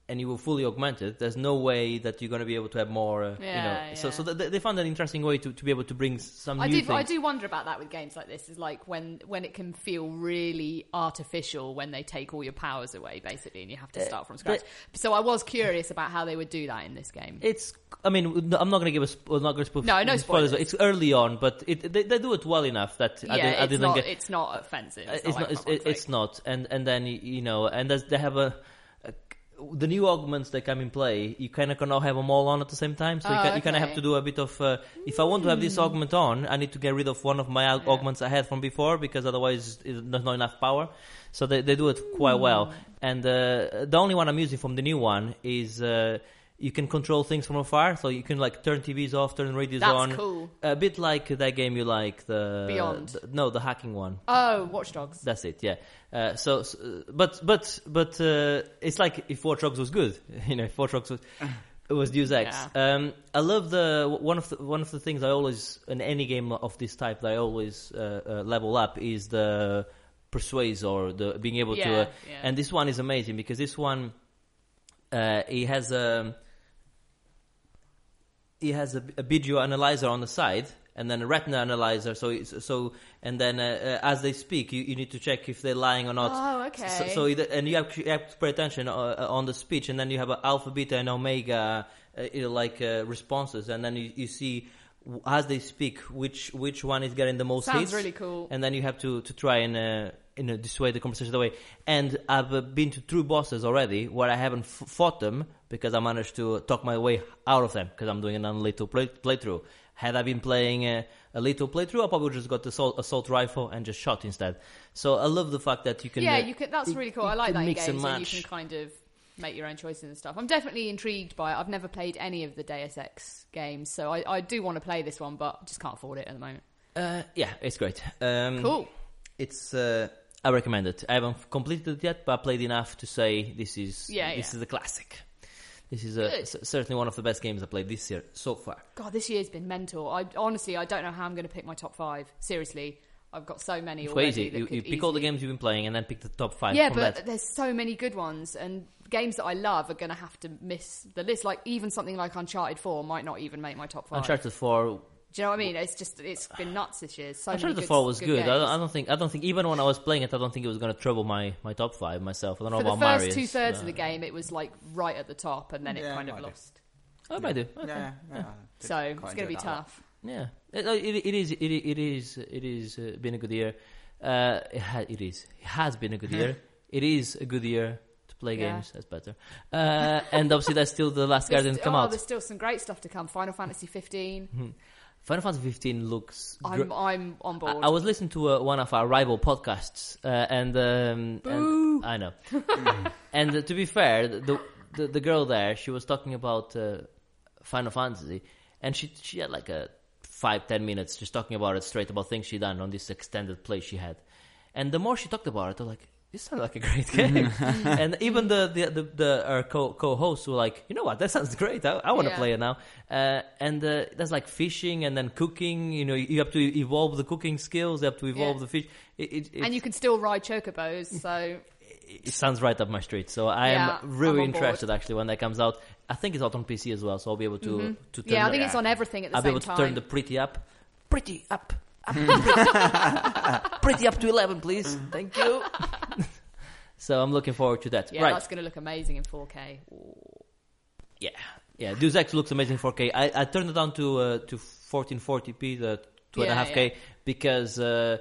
and you were fully augmented, there's no way that you're going to be able to have more. Uh, you Yeah, know, so yeah. so th- they found an interesting way to, to be able to bring some I new do. things. I do wonder about that with games like this. Is like when when it can feel really artificial when they take all your powers away, basically, and you have to start from scratch. so I was curious about how they would do that in this game. It's. I mean, I'm not going to give a. Sp- I'm not going to spoil. No, no spoilers. It's early on, but it they, they do it well enough that I, didn't, I didn't not. get. It's not offensive. Uh, It's, it's not. like, It's, it's not. And and then you know, and there's, they have a the new augments that come in play. You kind of cannot have them all on at the same time, so you, Oh, can, you kind of have to do a bit of. Uh, if I want to have this augment on, I need to get rid of one of my Yeah. augments I had from before because otherwise there's not enough power. So they they do it quite well. And uh, the only one I'm using from the new one is. Uh, you can control things from afar, so you can like turn TVs off, turn radios That's on. cool. A bit like that game you like, the Beyond. the- no, the hacking one. Oh, Watch Dogs. That's it, yeah. Uh, so, so, uh, but but but uh, it's like if Watch Dogs was good, you know, if Watch Dogs was was Deus Ex. Um, I love the one of the one of the things I always in any game of this type that I always uh, uh, level up is the persuase or the being able to. Yeah, Uh, yeah. And this one is amazing because this one uh, he has a he has a, a video analyzer on the side, and then a retina analyzer. So it's, so and then uh, uh, as they speak, you, you need to check if they're lying or not. Oh, okay. So, so it- and you have, you have to pay attention uh, uh, on the speech, and then you have a alpha, beta, and omega uh, like uh, responses, and then you, you see as they speak which which one is getting the most Sounds hits, really cool. and then you have to to try and. Uh, you know, dissuade the conversation away. And I've uh, been to true bosses already where I haven't f- fought them because I managed to talk my way out of them because I'm doing an little play- playthrough. Had I been playing uh, a little playthrough, I probably just got the assault, assault rifle and just shot instead. So I love the fact that you can. yeah, uh, you can. That's you- really cool. I like that in mix and games, and you can kind of make your own choices and stuff. I'm definitely intrigued by it. I've never played any of the Deus Ex games, so I, I do want to play this one, but just can't afford it at the moment. Uh, yeah, it's great. Um, Cool. It's. Uh, I recommend it. I haven't completed it yet, but I played enough to say this is Yeah, this yeah. is a classic. This is a, certainly one of the best games I played this year so far. God, this year's been mental. I honestly, I don't know how I'm going to pick my top five. Seriously, I've got so many. It's already You, you pick all the games you've been playing and then pick the top five. Yeah, but that. there's so many good ones, and games that I love are going to have to miss the list. Like even something like Uncharted Four might not even make my top five. Uncharted Four. Do you know what I mean? It's just it's been nuts this year. So many Uncharted good, fall was good. I, don't. I don't think. I don't think even when I was playing it, I don't think it was going to trouble my, my top five myself. I don't know For the about first Marius. two thirds of uh, the game, it was like right at the top, and then it Yeah, kind of might do. lost. I might do. Okay. Yeah, yeah. I So it's going to be that a lot. tough. Yeah, it, uh, it, it is. It, it is. It is uh, been a good year. Uh, it, ha- it is. It has been a good year. it is a good year to play Yeah. games. That's better. Uh, and obviously, that's still the last There's, Guardian to come oh, out. there's still some great stuff to come. Final Fantasy 15. Final Fantasy 15 looks. gr- I'm I'm on board. I, I was listening to uh, one of our rival podcasts, uh, and, um, and I know. and uh, to be fair, the, the the girl there, she was talking about uh, Final Fantasy, and she she had like a five ten minutes just talking about it straight about things she done on this extended play she had, and the more she talked about it, I was like. This sounds like a great game, and even the the the, the our co co hosts were like, you know what, that sounds great. I, I want to Yeah. play it now. Uh, and uh, there's like fishing and then cooking. You know, you have to evolve the cooking skills. You have to evolve Yeah. the fish. It, it, it, and you can still ride chocobos, so it sounds right up my street. So I Yeah, am really I'm board. interested actually when that comes out. I think it's out on PC as well, so I'll be able to to turn yeah, I the, think it's on everything at the I'll be same able to turn the pretty up, pretty up, up pretty, pretty up to eleven, please. Thank you. so I'm looking forward to that. yeah, right. that's going to look amazing in 4K. Yeah, yeah. Deus Ex looks amazing in 4K. I, I turned it down to uh, to 1440p, the two and a Yeah, half K, because uh,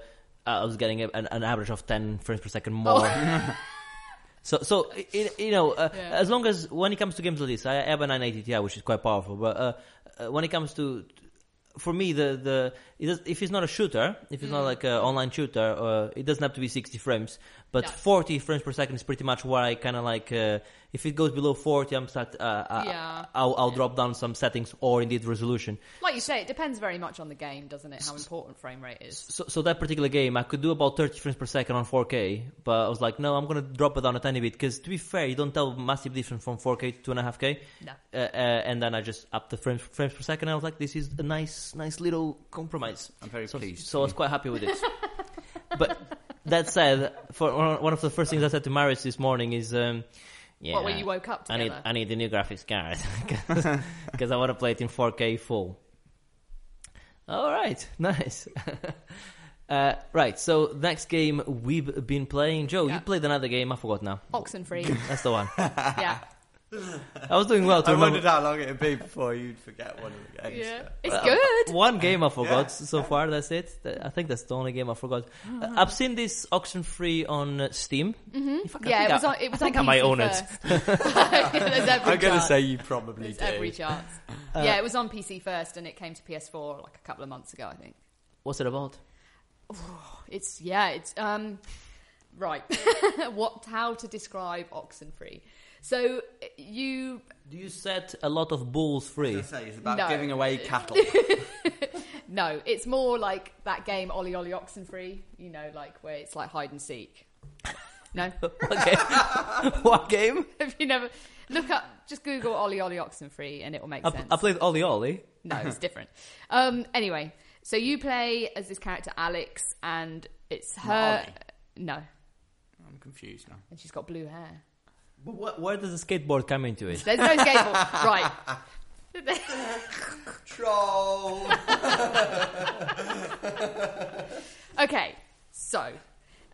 I was getting a, an, an average of 10 frames per second more. so, so it, you know, uh, Oh. Yeah. as long as when it comes to games like this, I have a 980 Ti, which is quite powerful. But uh, uh, when it comes to for me, the the it does, if it's not a shooter, if it's not like an online shooter, uh, it doesn't have to be 60 frames. But No. 40 frames per second is pretty much where I kind of like. Uh, if it goes below 40, I'm start. Uh, uh, Yeah. I'll, I'll drop down some settings or indeed resolution. Like you say, it depends very much on the game, doesn't it? How important frame rate is. So, so that particular game, I could do about 30 frames per second on 4K, but I was like, no, I'm gonna drop it down a tiny bit because, to be fair, you don't tell massive difference from 4K to 2.5K. No. Uh, uh, and then I just upped the frames, frames per second. And I was like, this is a nice, nice little compromise. I'm very so, pleased. So I was quite happy with it. but that said, for one of the first things I said to Marius this morning is, um, yeah, What, when you woke up I need? I need the new graphics card because I want to play it in 4K full. All right, nice. uh, right, so next game we've been playing. Joe, you played another game. I forgot now. Oxenfree. That's the one. yeah. I was doing well to I remember. wondered how long it'd be before you'd forget one of the games. Yeah. It's good. One game I forgot Yeah. so far. That's it. I think that's the only game I forgot. Uh, I've seen this Oxenfree on uh, Steam. Mm-hmm. Yeah, it was on. It was I think on I might own it. first. There's every I'm going to say you probably There's do. every chance. Uh, yeah, it was on PC first, and it came to PS4 like a couple of months ago, I think. What's it about? It's yeah, it's um right. what? How to describe Oxenfree? So you Do you set a lot of bulls free? I say it's about No. giving away cattle. no, it's more like that game Ollie Ollie Oxenfree. You know, like where it's like hide and seek. No, what game? what game? have you never look up? Just Google Ollie Ollie Oxenfree, and it will make I, sense. I played Ollie Ollie. No, it's different. Um, anyway, so you play as this character Alex, and it's her. Ollie. No, I'm confused now. and she's got blue hair. But what, where does the skateboard come into it? There's no skateboard. right. Troll. okay, so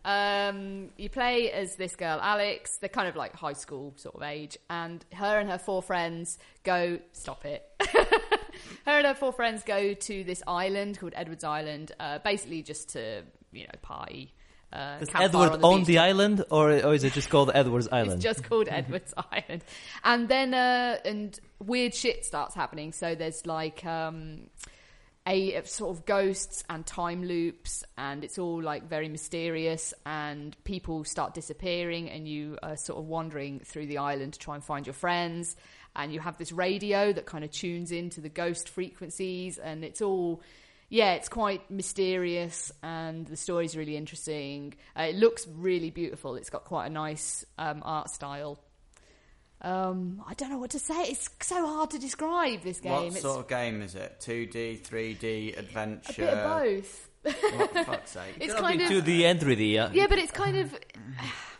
um, you play as this girl, Alex. They're kind of like high school sort of age, and her and her four friends go. Stop it. her and her four friends go to this island called Edwards Island, uh, basically just to you know party, uh, Does Edward the own beach. the island, or, or is it just called Edward's Island? It's just called Edwards Island. And then uh, and weird shit starts happening. So there's like um, a sort of ghosts and time loops, and it's all like very mysterious. And people start disappearing, and you are sort of wandering through the island to try and find your friends. And you have this radio that kind of tunes into the ghost frequencies, and it's all yeah, it's quite mysterious and the story's really interesting. Uh, it looks really beautiful. It's got quite a nice um, art style. Um, I don't know what to say. It's so hard to describe this game. What it's sort of game is it? 2D, three D, adventure? A bit of both. What for fuck's sake? It's It'll kind of 2D and 3D. Yeah, yeah, but it's kind of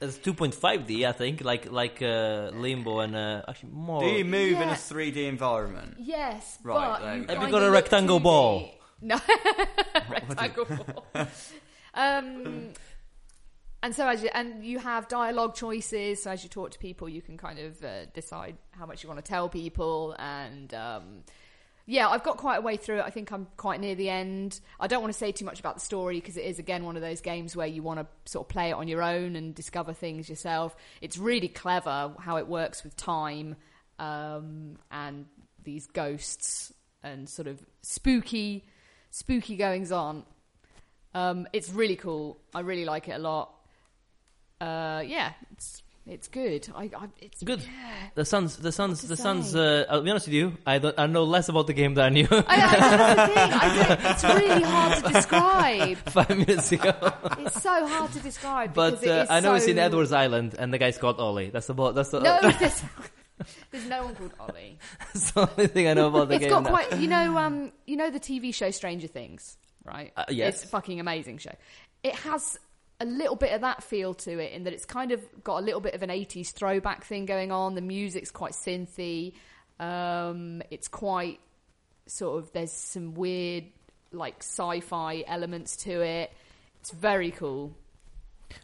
it's 2.5D, I think, like like uh, Limbo and uh, actually more. Do you move in a 3D environment? yes, Right, but you you. Have you got a rectangle ball? No, rectangle ball. Um, and so as you and you have dialogue choices, so as you talk to people, you can kind of uh, decide how much you want to tell people, and um, yeah, I've got quite a way through it. I think I'm quite near the end. I don't want to say too much about the story because it is again one of those games where you want to sort of play it on your own and discover things yourself. It's really clever how it works with time um, and these ghosts and sort of spooky, spooky goings on. Um, it's really cool. I really like it a lot. Uh, yeah, it's it's good. I, I it's Good. Yeah. The Suns, the Suns, the Suns. Uh, I'll be honest with you. I don't. I know less about the game than you. I, I, that's the thing. I it's really hard to describe. Five minutes ago, It's so hard to describe. but because uh, I know so... it's in Edwards Island, and the guy's called Ollie. That's about. That's the, No, there's, there's no one called Ollie. that's the only thing I know about the It's game. It's got now. quite, you know, um, you know the TV show Stranger Things, right? Uh, yes. It's a fucking amazing show. It has a little bit of that feel to it in that it's kind of got a little bit of an 80s throwback thing going on. The music's quite synthy. Um, it's quite sort of, there's some weird, like, sci fi elements to it. It's very cool.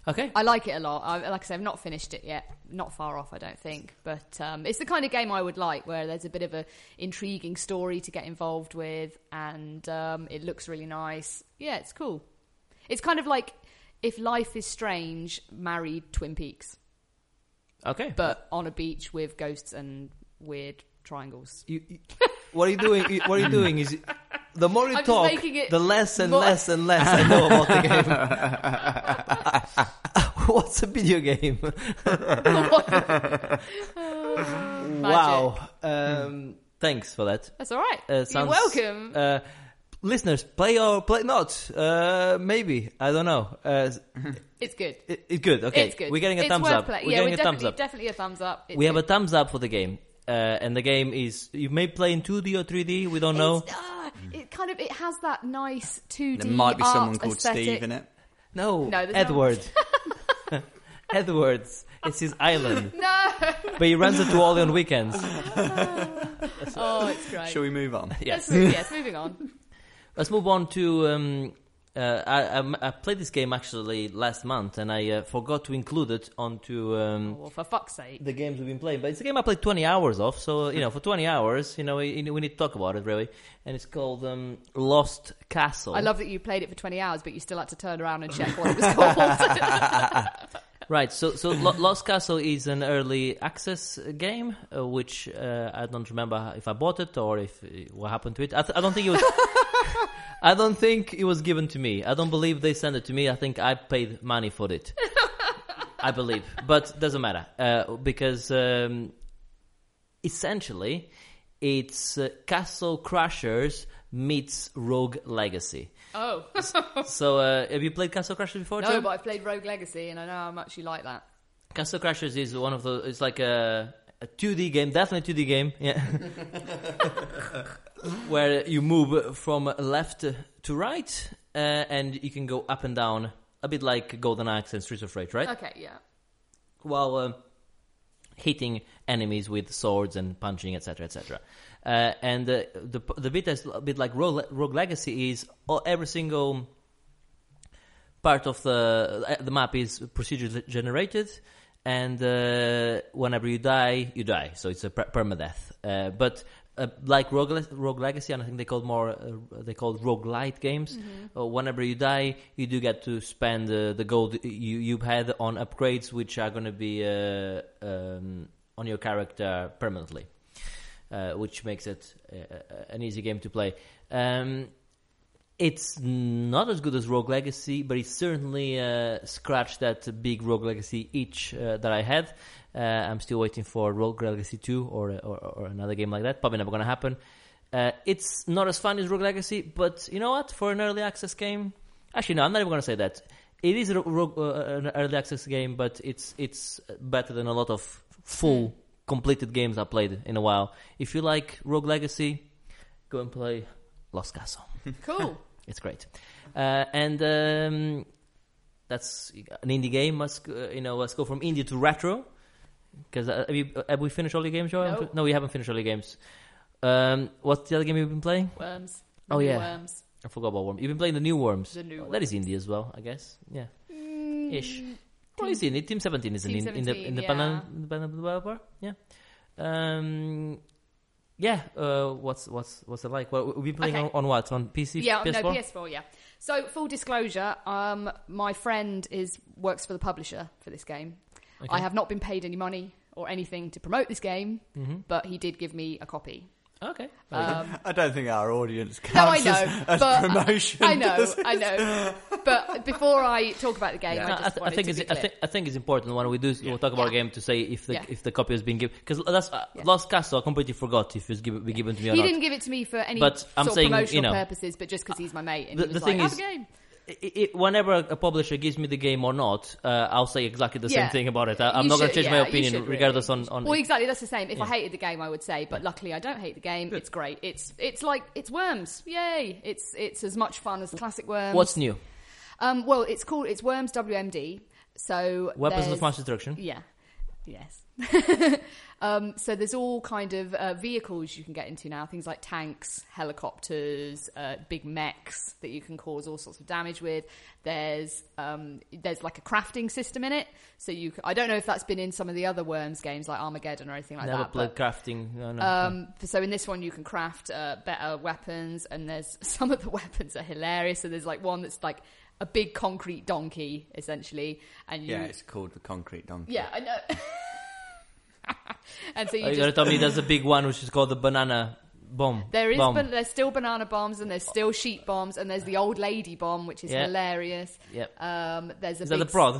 Okay. I like it a lot. I, like I say, I've not finished it yet. Not far off, I don't think. But um, it's the kind of game I would like, where there's a bit of a intriguing story to get involved with, and um, it looks really nice. Yeah, it's cool. It's kind of like if Life is Strange married Twin Peaks, Okay. but on a beach with ghosts and weird triangles. You, you- what are you doing? You- What are you doing? Is the more you I'm talk, it the less and more- less and less I know about the game. What's a video game? wow. Um, thanks for that. That's all right. Uh, You're welcome. Uh, listeners, play or play not. Uh, maybe I don't know. Uh, it's good. it, it's good. Okay, It's good. we're getting a it's thumbs up. play- We're yeah, getting we're a thumbs up. definitely a thumbs up. It's we have a thumbs up for the game, uh, and the game is you may play in 2D or 3D. We don't know. It's, ah, it kind of it has that nice 2D There might be art someone called aesthetic. Steve in it. No, No, there's no- Edward. Edwards. It's his island, No. but he runs it to Ollie on weekends. Oh, it's great. Shall we move on? Yes. Let's move, yes, moving on. Let's move on to. Um, uh, I, I, I played this game actually last month, and I uh, forgot to include it onto um, Well, for fuck's sake. the games we've been playing. But it's a game I played 20 hours of, so you know, for 20 hours, you know, we, we need to talk about it really. And it's called um, Lost Castle. I love that you played it for 20 hours, but you still had to turn around and check what it was called. Right, so so Lost Castle is an early access game, uh, which uh, I don't remember if I bought it or if uh, what happened to it. I, th- I don't think it was. I don't think it was given to me. I don't believe they sent it to me. I think I paid money for it. I believe, but doesn't matter uh, because um, essentially it's uh, Castle Crashers meets Rogue Legacy. oh. So, uh, have you played Castle Crashers before? no, Joe? but I've played Rogue Legacy, and I know how much you like that. Castle Crashers is one of the. It's like a, a 2D game, definitely 2D game. Yeah. Where you move from left to right, uh, and you can go up and down, a bit like Golden Axe and Streets of Rage, right? Okay, yeah. While um, hitting enemies with swords and punching, etc., etc. Uh, and uh, the the bit that's a bit like Rogue, Rogue Legacy is all, every single part of the uh, the map is procedurally generated, and uh, whenever you die, you die. So it's a per- permadeath. Uh, but uh, like Rogue, Rogue Legacy, and I think they called more uh, they called Rogue Light games. Uh, whenever you die, you do get to spend uh, the gold you you've had on upgrades, which are going to be uh, um, on your character permanently, uh, which makes it uh, an easy game to play. Um, it's not as good as Rogue Legacy, but it certainly uh, scratched that big Rogue Legacy itch uh, that I had. Uh, I'm still waiting for Rogue Legacy 2 or, or, or another game like that. Probably never going to happen. Uh, it's not as fun as Rogue Legacy, but you know what? For an early access game, actually, no, I'm not even going to say that. It is a Rogue, uh, an early access game, but it's it's better than a lot of full completed games I played in a while. If you like Rogue Legacy, go and play Lost Castle. Cool. It's great, uh, and um, that's an indie game. Must uh, you know? Let's go from indie to retro. Because uh, have, you, have we finished all your games, Joe? No. no, we haven't finished all your games. Um, what's the other game you've been playing? Worms. Oh, yeah. Worms. I forgot about Worms. You've been playing the new Worms. The new That is indie as well, I guess. Yeah, ish. Well, it's indie. Team Seventeen is an Team in, in the 17, independent, independent developer. Yeah. Um, yeah. Uh, what's what's what's it like? Well, we've been playing Okay. on, on what? On PC? Yeah, PS4? no PS4. Yeah. So full disclosure, um, my friend is works for the publisher for this game. I have not been paid any money or anything to promote this game, Mm-hmm. but he did give me a copy. Okay. Um, I don't think our audience no, I counts know, as, as but promotion. I know. I know. But before I talk about the game, No, I I, th- I think to it's be I, clear. think I think it's important when we do we'll talk about a Yeah. game to say if the Yeah. if the copy has been given because that's uh, Yeah. Lost Castle I completely forgot if it's given, be given to me or He not. didn't give it to me for any But I'm sort saying, of you promotional know, purposes, but just because he's my mate and the- he was the like, thing "Have is- a game." I- I- whenever a publisher gives me the game or not, uh, I'll say exactly the same thing about it. I, I'm You not going to change my yeah, you opinion should regardless really. on, on Well, exactly. That's the same. If I hated the game, I would say, but luckily I don't hate the game. It's great. It's it's like it's Worms. Yay! It's it's as much fun as the classic Worms. what's new. Um, well, it's called it's Worms WMD. So Weapons of mass destruction. Yeah. Yes. um, so there's all kind of uh, vehicles you can get into now. Things like tanks, helicopters, uh, big mechs that you can cause all sorts of damage with. There's um, there's like a crafting system in it. So you, c- I don't know if that's been in some of the other Worms games like Armageddon or anything like Never that. played but- crafting. No, no. um, so in this one, you can craft uh, better weapons, and there's some of the weapons are hilarious. So there's like one that's like a big concrete donkey, essentially, and you, Yeah, it's called the concrete donkey. yeah, I know. and so you you just tell me there's a big one which is called the banana bomb. there is bomb. there's still banana bombs and there's still sheep bombs and there's the old lady bomb which is Yeah. hilarious. Yep. Um, there's a is that big the prod?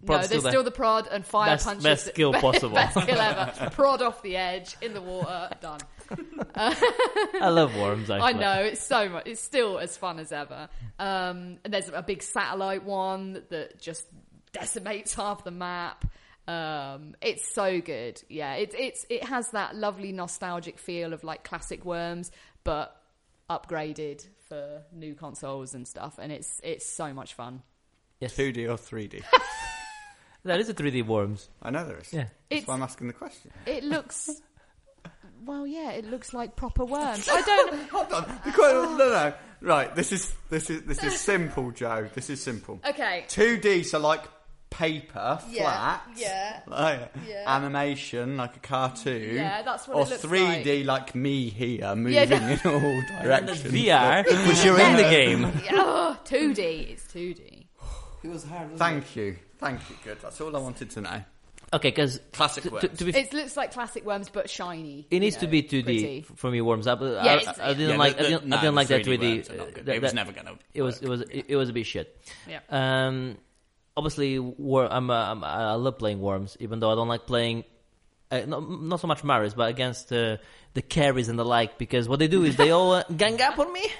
No, Prod's there's there. still the prod and fire Best- punches. best skill possible. best skill ever. prod off the edge in the water. Done. I love worms. I Actually. know it's so much. It's still as fun as ever. Um, and there's a big satellite one that just decimates half the map. Um, it's so good. Yeah, it's it's it has that lovely nostalgic feel of like classic Worms, but upgraded for new consoles and stuff. And it's it's so much fun. Yes. 2D or 3D? That is a 3D worms. I know there is. Yeah. That's It's- why I'm asking the question. It looks. Well, yeah, it looks like proper worms. I don't. Hold on. The que- no, no. Right. This is this is this is simple, Joe. This is simple. Okay. 2D, so like paper, flat. Yeah. Like Yeah. animation, like a cartoon. Yeah, that's what or it looks 3D, like. me here, moving Yeah. in all directions. VR, which you're in the game. Yeah, 2D. It's 2D. It was hard. Thank you. Thank you. Good. That's all I wanted to know. Okay, because Classic to, to, worms. to be It looks like classic worms, but shiny. It you needs to be 2D pretty. f- for me. Worms up. I, it's- I, I didn't Yeah, like. the- I the- didn't, I didn't the like that 3D 3D. worms are not good. that- It was that- never gonna It was. It was. It, it was a bit shit. Yeah. Um, obviously, wor- I'm, uh, I'm. I love playing worms, even though I don't like playing. Uh, not, not so much Marius, but against uh, the carries and the like, because what they do is they all uh, gang up on me.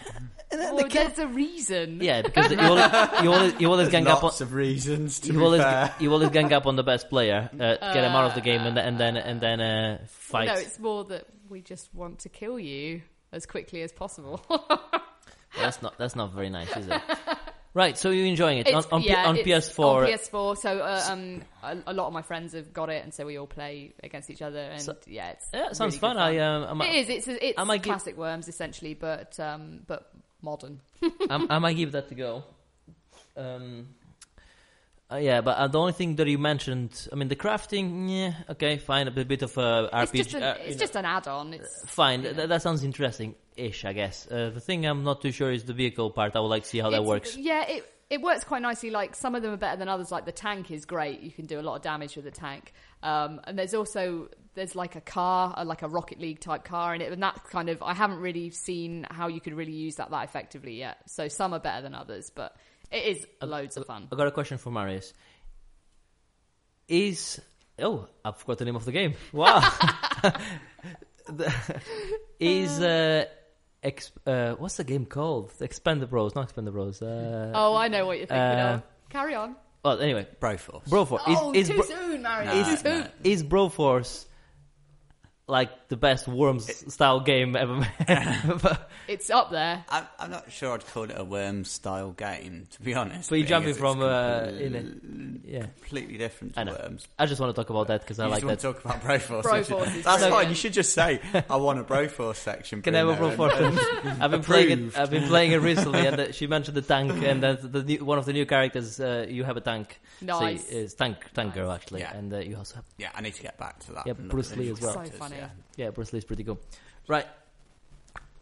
And then Well, they ca- there's a reason. yeah, because you always, you always, you always gang up on. Lots of reasons to You be always, fair. you always gang up on the best player, uh, get him out of the game, and, then and then and then uh, fight. No, it's more that we just want to kill you as quickly as possible. That's not that's not very nice, is it? Right. So you're enjoying it on, on, P- yeah, on it's PS4. On PS4, so uh, um, a, a lot of my friends have got it, and so we all play against each other. And So- yeah, it's yeah, it sounds really good fun. I um, I it might, is. It's it's I might give- classic worms essentially, but um, but modern. I, I might give that to go. Um, uh, yeah, but uh, the only thing that you mentioned, I mean, the crafting, yeah, okay, fine, a bit, of uh, RPG. It's just an, uh, it's just an add-on. It's fine. Th- that sounds interesting-ish, I guess. Uh, the thing I'm not too sure is the vehicle part. I would like to see how that works. Yeah, it it works quite nicely. Like some of them are better than others. Like the tank is great; you can do a lot of damage with the tank. Um, and there's also there's like a car, uh, like a Rocket League type car in it, and that kind of I haven't really seen how you could really use that that effectively yet. So some are better than others, but it is a loads of fun. I got a question for Marius. Is oh, I forgot the name of the game. Wow. The- is uh, ex- uh, what's the game called? Expendables, not Expendables. Uh, Oh, I know what you're thinking Uh, of. Carry on. Well, anyway, Broforce. Broforce oh, is is, too Bro- soon, Mario. No, too soon. is Broforce like the best Worms style game ever made? but, It's up there. I'm, I'm not sure I'd call it a Worms style game, to be honest. but you're jumping as it's from uh, completely- in it. Yeah, completely different to I know. Worms. I just want to talk about that because I like just that. want to talk about Broforce. Broforce don't you? is That's brilliant. fine. You should just say, "I want a Broforce section." Can I have a Broforce? I've been playing it. I've been playing it recently, and uh, she mentioned the tank, and uh, the new, one of the new characters. Uh, you have a tank. Nice. So is tank tank girl actually, Yeah. and uh, you also have Yeah, I need to get back to that. Yeah, Bruce Lee as well. So funny. yeah. Yeah. Bruce Lee is pretty cool. Right.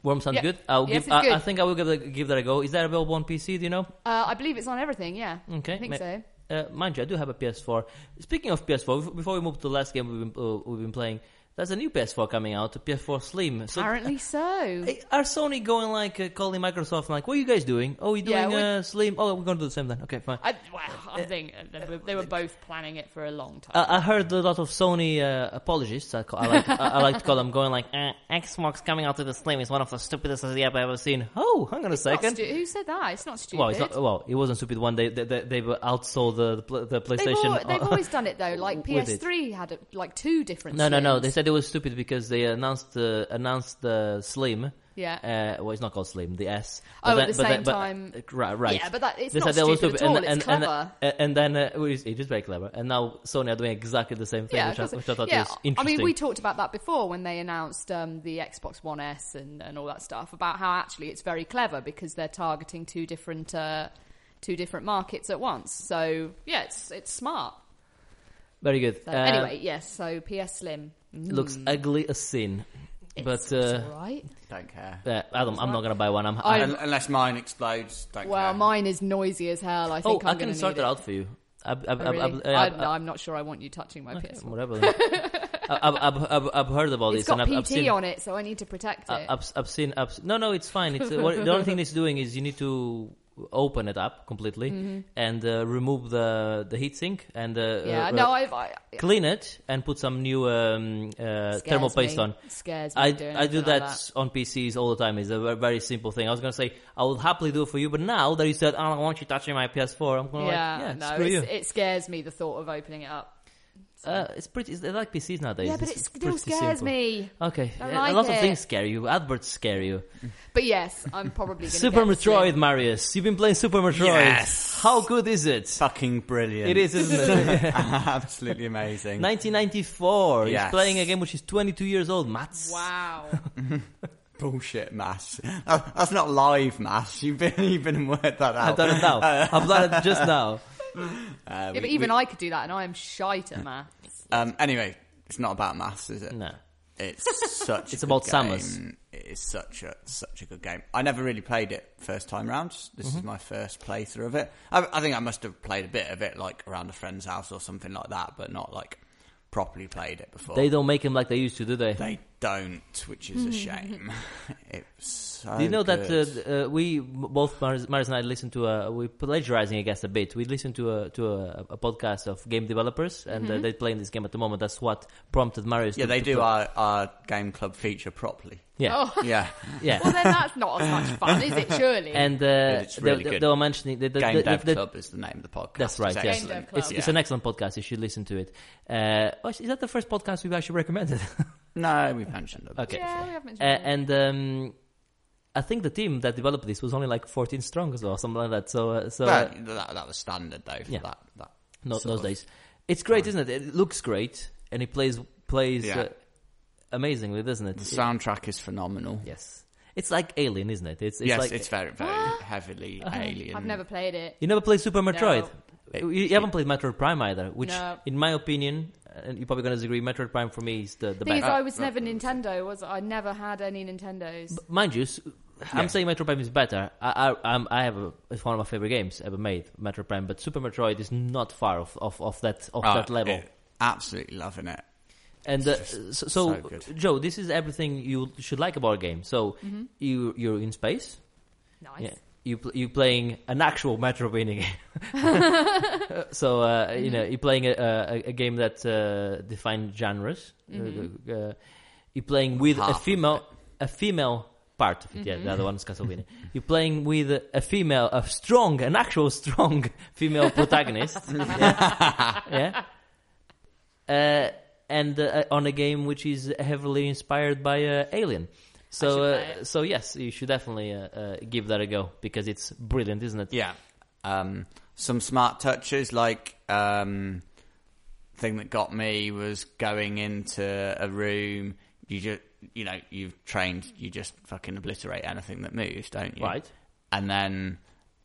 Worm sounds Yeah. good. I'll Yes, give. I, I think I will give, that- give that a go. Is that available on PC? Do you know? Uh, I believe it's on everything. Yeah. Okay. I think ma- so. Uh, mind you, I do have a PS4. Speaking of PS4, before we move to the last game we've been, uh, we've been playing, there's a new PS4 coming out, a PS4 Slim. So Apparently so. Are Sony going like uh, calling Microsoft like, what are you guys doing? Oh, you're Yeah, doing uh, Slim. Oh, we're going to do the same then. Okay, fine. I, well, I think uh, they were, they were both planning it for a long time. I, I heard a lot of Sony uh, apologists. I, call, I, like, I, like to call them going like, eh, Xbox coming out with the Slim is one of the stupidest idea I've ever seen. Oh, hang on a It's not second. stu- Who said that? It's not stupid. Well, it's not, well, it wasn't stupid one. They they, they, they've outsold the the, pl- the They've, PlayStation. they've always done it though. Like. PS3 had uh, like two different. no, no, no. They said it was stupid because they announced uh, announced the Slim. Yeah. Uh, well, it's not called Slim, the S. Oh, at the same time- uh, right, right. Yeah, but that- it's they not said stupid at all, and, it's and, clever. And, and then uh, it, is, very clever. And now Sony are doing exactly the same thing, Yeah, which, I, which I thought yeah, was I mean, we talked about that before when they announced um, the Xbox One S and, and all that stuff about how actually it's very clever because they're targeting two different uh, two different markets at once. So yeah, it's it's smart. very good. So, Uh, anyway, yes. So PS Slim it looks ugly as sin. It's, but it's uh, all right. Don't care. uh, Adam, I'm not gonna buy one. I'm, I- Un- Unless mine explodes, don't Well, care. mine is noisy as hell. I oh, think I'm I gonna can sort need it out for you. I, I, I, Oh, really? I, I, I, no, I'm not sure I want you touching my PS4. whatever. I, I've, I've, I've, I've heard about It's this, and got I've, I've PT seen. on it, so I need to protect it. I- I've, I've seen. I've, no, no, it's fine. It's uh, what, the only thing it's doing is you need to open it up completely and uh, remove the the heatsink and uh, Mm-hmm. yeah, uh, no, uh, I've, I clean it and put some new um, uh, thermal paste me. on. Scares me I, I do that, like on PCs all the time. It's a very, simple thing. I was gonna say I would happily do it for you, but now that you said, "Oh, I don't want you touching my PS4," I'm going Yeah, like, "Yeah, no, screw you." it scares me the thought of opening it up. Uh, it's pretty. It's, they like PCs nowadays. yeah, but it still scares simple. me. Okay, Don't a like lot of things scare you. Adverts scare you. But yes, I'm probably going to Super get Metroid, Slim. Marius. You've been playing Super Metroid. Yes. How good is it? Fucking brilliant. It is, isn't it? Absolutely amazing. 1994. He's playing a game which is 22 years old. Mats. Wow. Bullshit, Mass. That's not live, Mass. You've been, you've been and worked that out. I've done it now. I've done it just now. Uh, yeah, we- but even we- I could do that, and I am shite at maths. Um, anyway, it's not about maths, is it? No. It's such. It's a about good Samus. game. It is such a such a good game. I never really played it first time round. This Mm-hmm. is my first playthrough of it. I, I think I must have played a bit of it, like around a friend's house or something like that, but not like properly played it before. They don't make him like they used to, do they? They don't, which is a shame. it's so you know good. that uh, uh, we both Marius, Marius and I listened to a we plagiarizing I guess a bit. We listened to a to a, a podcast of game developers and uh, they're playing this game at the moment. That's what prompted Marius. Yeah, to, they to do play- our, our game club feature properly. Yeah, Oh, Yeah, yeah. well, then that's not as much fun, is it? Surely. and uh, it's really they, they, good. they were mentioning the, the, Game the, Dev the- Club is the name of the podcast. That's right. It's Yes, Game Dev. Club. it's, it's an excellent podcast. You should listen to it. Uh, oh, is that the first podcast we've actually recommended? No, we've mentioned it. Okay. yeah, we have Uh, mentioned it. and um, I think the team that developed this was only like 14 strong as well, something like that. So, uh, so Well, uh, that, that was standard though for Yeah. that. that no, those of- days, it's great, isn't it? It looks great, and it plays plays Yeah. uh, amazingly, doesn't it? The soundtrack is phenomenal. yes, It's like Alien, isn't it? It's, it's yes, like it's very, very heavily alien. I've never played it. you never played Super Metroid. No. You, you haven't played Metroid Prime either, which, No. in my opinion, and you're probably going to disagree, Metroid Prime for me is the the thing is, best. I was never Nintendo. Was I never had any Nintendos? Mind you, I'm Yeah. saying Metroid Prime is better. I I, I'm, I have a, it's one of my favorite games ever made, Metroid Prime. But Super Metroid is not far off of, of that of Oh, that level. it- absolutely loving it. And uh, so, so, so good. Joe, this is everything you should like about a game. So Mm-hmm. you you're in space. Nice. Yeah. You pl- you playing an actual Metroidvania game. so uh, you know you're playing a, a, a game that uh, defines genres. Uh, uh, you're playing with Half a female a female part of it. Yeah, the other one is Castlevania. you're playing with a female, a strong, an actual strong female protagonist. yeah. yeah. Uh, and uh, on a game which is heavily inspired by uh, Alien. So, uh, so yes, you should definitely uh, uh, give that a go because it's brilliant, isn't it? Yeah. Um, some smart touches, like um, thing that got me was going into a room. You just, you know, you've trained. You just fucking obliterate anything that moves, don't you? Right. And then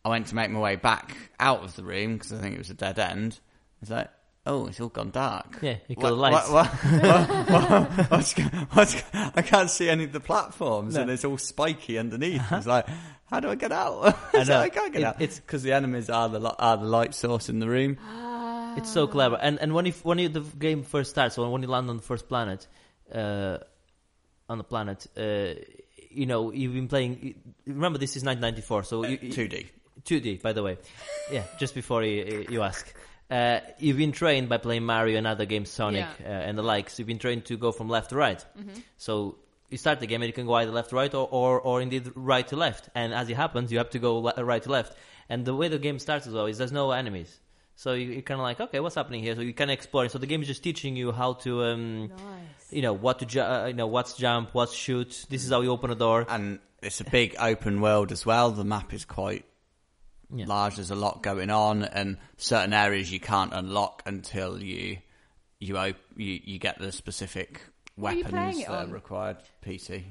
I went to make my way back out of the room because I think it was a dead end. It's like, oh, it's all gone dark. Yeah, you kill the What- lights. what- what- what- what's what's I can't see any of the platforms, No. and it's all spiky underneath. It's like, how do I get out? It's know. like, I can't get It- out. it's- because the enemies are the are the light source in the room. It's so clever. And and when you when you, the game first starts, or when you land on the first planet, uh, on the planet, uh, you know you've been playing. Remember, this is 1994, so you, you- Two D. 2D, by the way. Yeah, just before you, you ask. Uh, you've been trained by playing Mario and other games, Sonic Yeah. uh, and the likes. You've been trained to go from left to right. So you start the game and you can go either left to right or, or, or indeed right to left. And as it happens, you have to go le- right to left. And the way the game starts as well is there's no enemies. So you, you're kind of like, okay, what's happening here? So you can explore. So the game is just teaching you how to, um, Nice. you know, what to, ju- uh, you know, what's jump, what's shoot. This is how you open a door. And it's a big open world as well. The map is quite Yeah. large. There's a lot going on, and certain areas you can't unlock until you you op- you, you get the specific What are you playing weapons that are on? required. PC.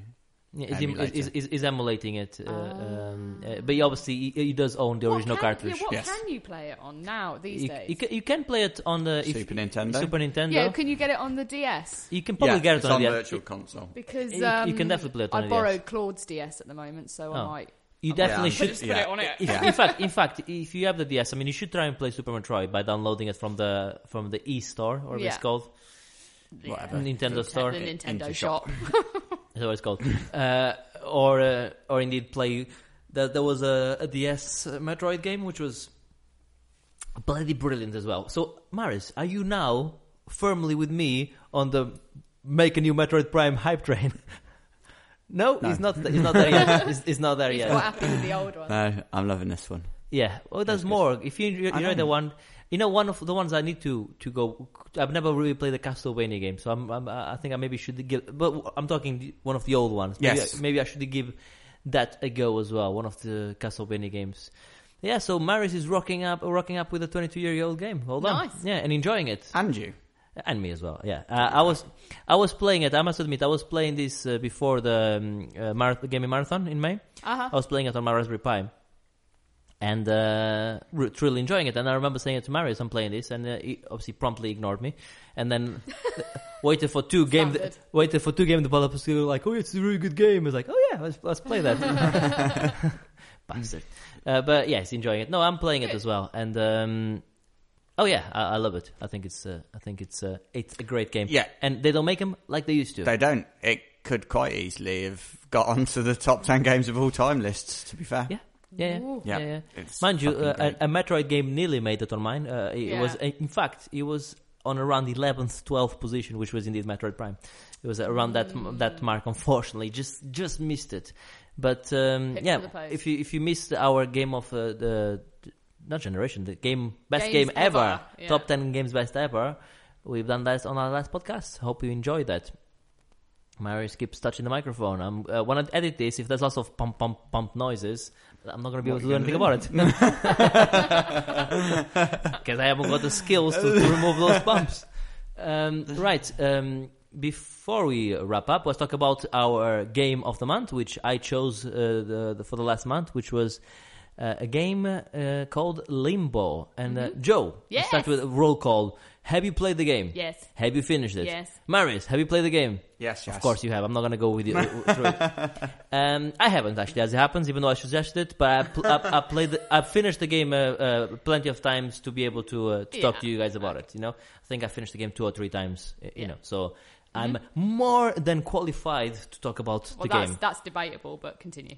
Yeah, it's, em- is, is, is emulating it, uh, um, uh, but he obviously he, he does own the What original can, cartridge. Yeah, what Yes. can you play it on now these you, days? you, can, you can play it on the if- Super Nintendo? Super Nintendo. yeah, can you get it on the DS? you can probably yeah, get it it's on, on the virtual console. Because You- you um, can definitely play it on I a borrowed DS. Claude's DS at the moment, so I Oh. might. You definitely Yeah, should. Just put it on it. If, Yeah. In fact, in fact, if you have the DS, I mean, you should try and play Super Metroid by downloading it from the from the E Store or what it's called, Whatever. Nintendo Store. The Nintendo into shop. That's what it's called. uh, or uh, or indeed play. There, there was a, a DS Metroid game which was bloody brilliant as well. So, Marius, are you now firmly with me on the make a new Metroid Prime hype train? no, No. he's not. He's not there yet. He's, he's not there He's yet. quite happy with the old one. No, I'm loving this one. Yeah. Well, there's That's good. more. If you you I know the know. one, you know one of the ones I need to to go. I've never really played the Castlevania game, so I'm, I'm I think I maybe should give. But I'm talking one of the old ones. Maybe Yes. I, maybe I should give that a go as well. One of the Castlevania games. Yeah. So Marius is rocking up, rocking up with a 22 year old game. Well done. Nice. Yeah, and enjoying it. And you. And me as well. Yeah, uh, I was, I was playing it. I must admit, I was playing this uh, before the um, uh, marath- gaming marathon in May. Uh-huh. I was playing it on my Raspberry Pi, and uh, re- truly enjoying it. And I remember saying it to Marius, "I'm playing this," and uh, he obviously promptly ignored me. And then waited for two game, waited for two game developers to like, "Oh, it's a really good game." I was like, "Oh yeah, let's let's play that." Bastard. Uh, but yes, enjoying it. No, I'm playing it as well, and. Um, Oh yeah, I, I love it. I think it's uh, I think it's uh, it's a great game. Yeah. and they don't make them like they used to. They don't. It could quite easily have got onto the top ten games of all time lists. To be fair. Yeah. Yeah, yeah, yeah. Yeah. yeah. Mind you, uh, a, a Metroid game nearly made it on mine. Uh, it Yeah. was, in fact, it was on around the 11th, 12th position, which was indeed Metroid Prime. It was around that Mm. that mark. Unfortunately, just just missed it. But um, yeah, to the post. if you if you missed our game of uh, the not generation, the game best Games game ever, ever, yeah. top 10 games best ever, we've done that on our last podcast. Hope you enjoyed that. Marius keeps touching the microphone. I'm, uh, when I edit this, if there's lots of pump, pump, pump noises, I'm not going to be able to do anything gonna about it. Because I haven't got the skills to, to remove those bumps. Um, right. Um, before we wrap up, let's talk about our game of the month, which I chose uh, the, the, for the last month, which was uh, a game uh, called Limbo. And uh, Joe, let's start Mm-hmm. With a roll call. Have you played the game? Yes. Have you finished it? Yes. Marius, have you played the game? Yes, yes. Of course you have. I'm not going to go with you through it. Um, I haven't actually, as it happens, even though I suggested it. But I, pl- I, I played. The, I finished the game uh, uh, plenty of times to be able to, uh, to talk Yeah. to you guys about it. You know, I think I finished the game two or three times. uh, You Yeah. Mm-hmm. know, so I'm more than qualified to talk about Well, the that's game. that's debatable, but continue.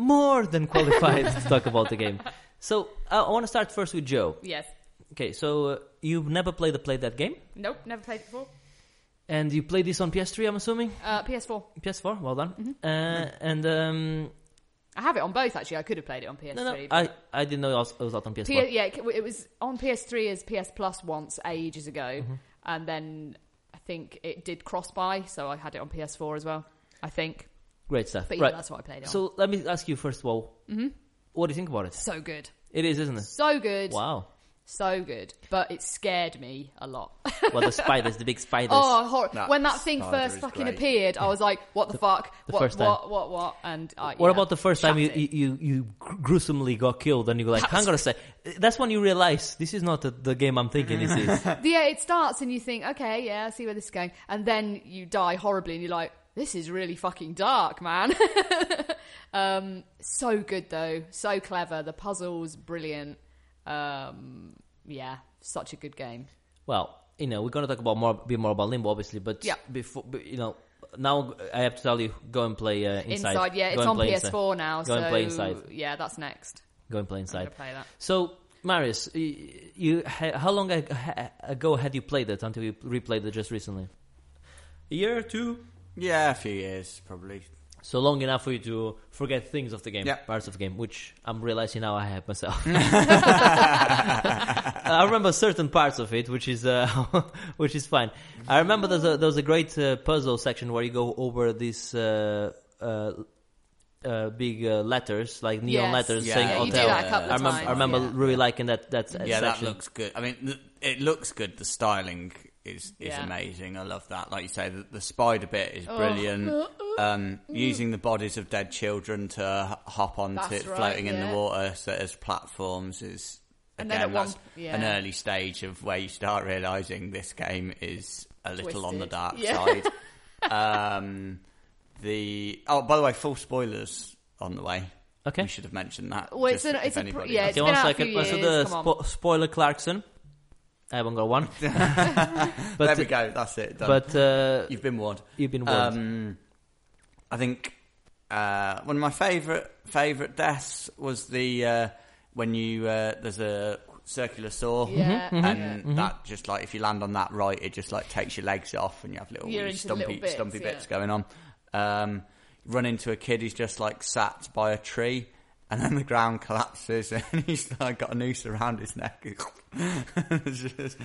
More than qualified to talk about the game. So uh, I want to start first with Joe. Yes. Okay, so uh, you've never played the played that game, Nope. Never played it before. and you played this on PS3, I'm assuming. Uh, PS4. PS4, well done. Mm-hmm. Uh, and um, I have it on both actually. I could have played it on PS3. no, no, but- I, I didn't know it was, it was out on PS4. P- yeah, it it was on PS3 as PS Plus once ages ago, Mm-hmm. and then I think it did cross buy, so I had it on PS4 as well. I think, Great stuff. but yeah, right. that's what I played it on. So let me ask you first of all, Mm-hmm. what do you think about it? So good, It is, isn't it? so good, Wow. so good. But it scared me a lot. Well, the spiders, the big spiders. oh, hor- That when that thing first fucking great. appeared, I was like, "What the, fuck? the what, first time. what? What? What?" And uh, what yeah, about the first time you, you, you, you gruesomely got killed and you go like, That hang was- on a sec. That's when you realize this is not the, the game I'm thinking this is. yeah, it starts and you think, okay, yeah, I see where this is going, and then you die horribly, and you're like, this is really fucking dark, man. um, so good though, so clever. The puzzles brilliant. Um, yeah, such a good game. Well, you know, we're going to talk about more, bit more about Limbo, obviously, but Yeah. before, you know, now I have to tell you, go and play uh, Inside. Inside, yeah, Go it's on PS4 Inside. now. Go so and play Inside. yeah, that's next. Go and play I'm Inside. play that. So, Marius, you, you how long ago had you played it until you replayed it just recently? A year or two? Yeah, a few years probably. So long enough for you to forget things of the game, Yeah. parts of the game, which I'm realizing now I have myself. I remember certain parts of it, which is uh, which is fine. I remember there's a there's a great uh, puzzle section where you go over these uh, uh, uh, big uh, letters, like neon Yes. letters Yeah, saying you you do do hotel. that a couple I of remember, times. I remember yeah. really liking that that uh, Yeah, section. that looks good. I mean, th- it looks good. The styling is is Yeah. amazing. I love that. Like you say, the, the spider bit is Oh. brilliant. Um, using the bodies of dead children to hop onto That's it, right, floating in the water so as platforms is And again at one- that's yeah. an early stage of where you start realizing this game is a little on the dark Yeah. side. um, the oh, by the way, full spoilers on the way. Okay. we should have mentioned that. Well, it's an- it's a pr- yeah, else- it's Okay, been one out a few Let's do years, the come spo- spoiler Clarkson. I haven't got one. there we go. That's it. Done. but uh, You've been warned. you've been warned. Um, I think uh, one of my favourite favourite deaths was the uh, when you uh, there's a circular saw, Yeah, Mm-hmm, and that just like if you land on that right, it just like takes your legs off, and you have little You're stumpy little bits, stumpy yeah. bits going on. Um, run into a kid who's just like sat by a tree. And then the ground collapses, and he's like got a noose around his neck. Just,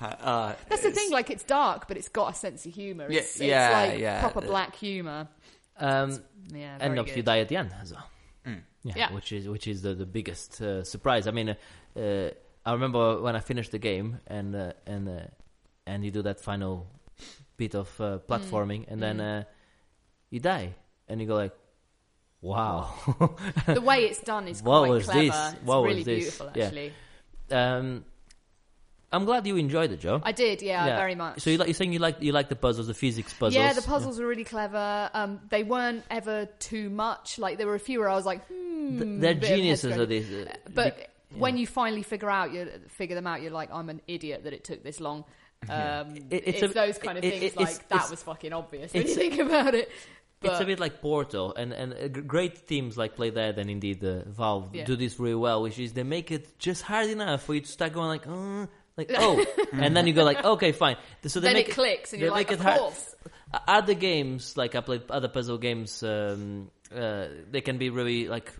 uh, That's the thing. Like, it's dark, but it's got a sense of humour. Yeah, It's, yeah, it's like yeah. proper black humour. um, Yeah, and very obviously you good. die at the end as well. Mm. Yeah, Yeah. which is which is the the biggest uh, surprise. I mean, uh, uh, I remember when I finished the game and uh, and uh, and you do that final bit of uh, platforming, and then uh, you die, and you go like, "Wow." the way it's done is What quite was clever. this? It's What was really this? beautiful, Yeah. actually. um, I'm glad you enjoyed it, Joe. I did, yeah, Yeah. very much. So you like, you're saying you like you like the puzzles, the physics puzzles. Yeah, the puzzles were really clever. Um, they weren't ever too much. Like there were a few where I was like, hmm, Th- they're of geniuses at this. uh, But bec- when you finally figure out, you figure them out. You're like, I'm an idiot that it took this long. Um, It- it's it's a- those kind of it- things. it- like that was fucking obvious when you think about it. But, it's a bit like Portal, and and uh, great teams like Play that, and indeed uh, Valve Yeah. do this really well, which is they make it just hard enough for you to start going like, uh, like oh, and then you go like, okay, fine. So they then make it clicks, and you're like, of hard- course. Other games, like I played other puzzle games, um, uh, they can be really like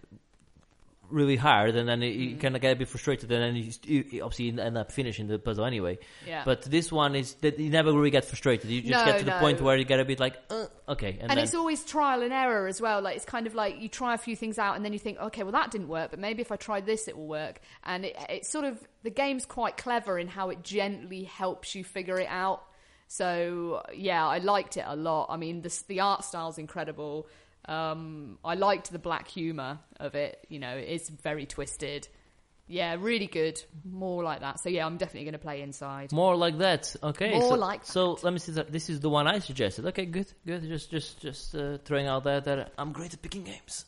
really hard, and then you kind of get a bit frustrated, and then you, you obviously end up finishing the puzzle anyway. Yeah. But this one is that you never really get frustrated. You just No, get to the point where you get a bit like, uh, okay, and, and then it's always trial and error as well. Like it's kind of like you try a few things out and then you think, okay, well that didn't work, but maybe if I try this, it will work. And it, it's sort of the game's quite clever in how it gently helps you figure it out. So yeah, I liked it a lot. I mean, the the art style's incredible. Um, I liked the black humor of it. You know, it's very twisted. Yeah, really good. More like that. So yeah, I'm definitely going to play inside. More like that. Okay. More so, like So let me see. That. This is the one I suggested. Okay, good, good. Just, just, just uh, throwing out there that I'm great at picking games.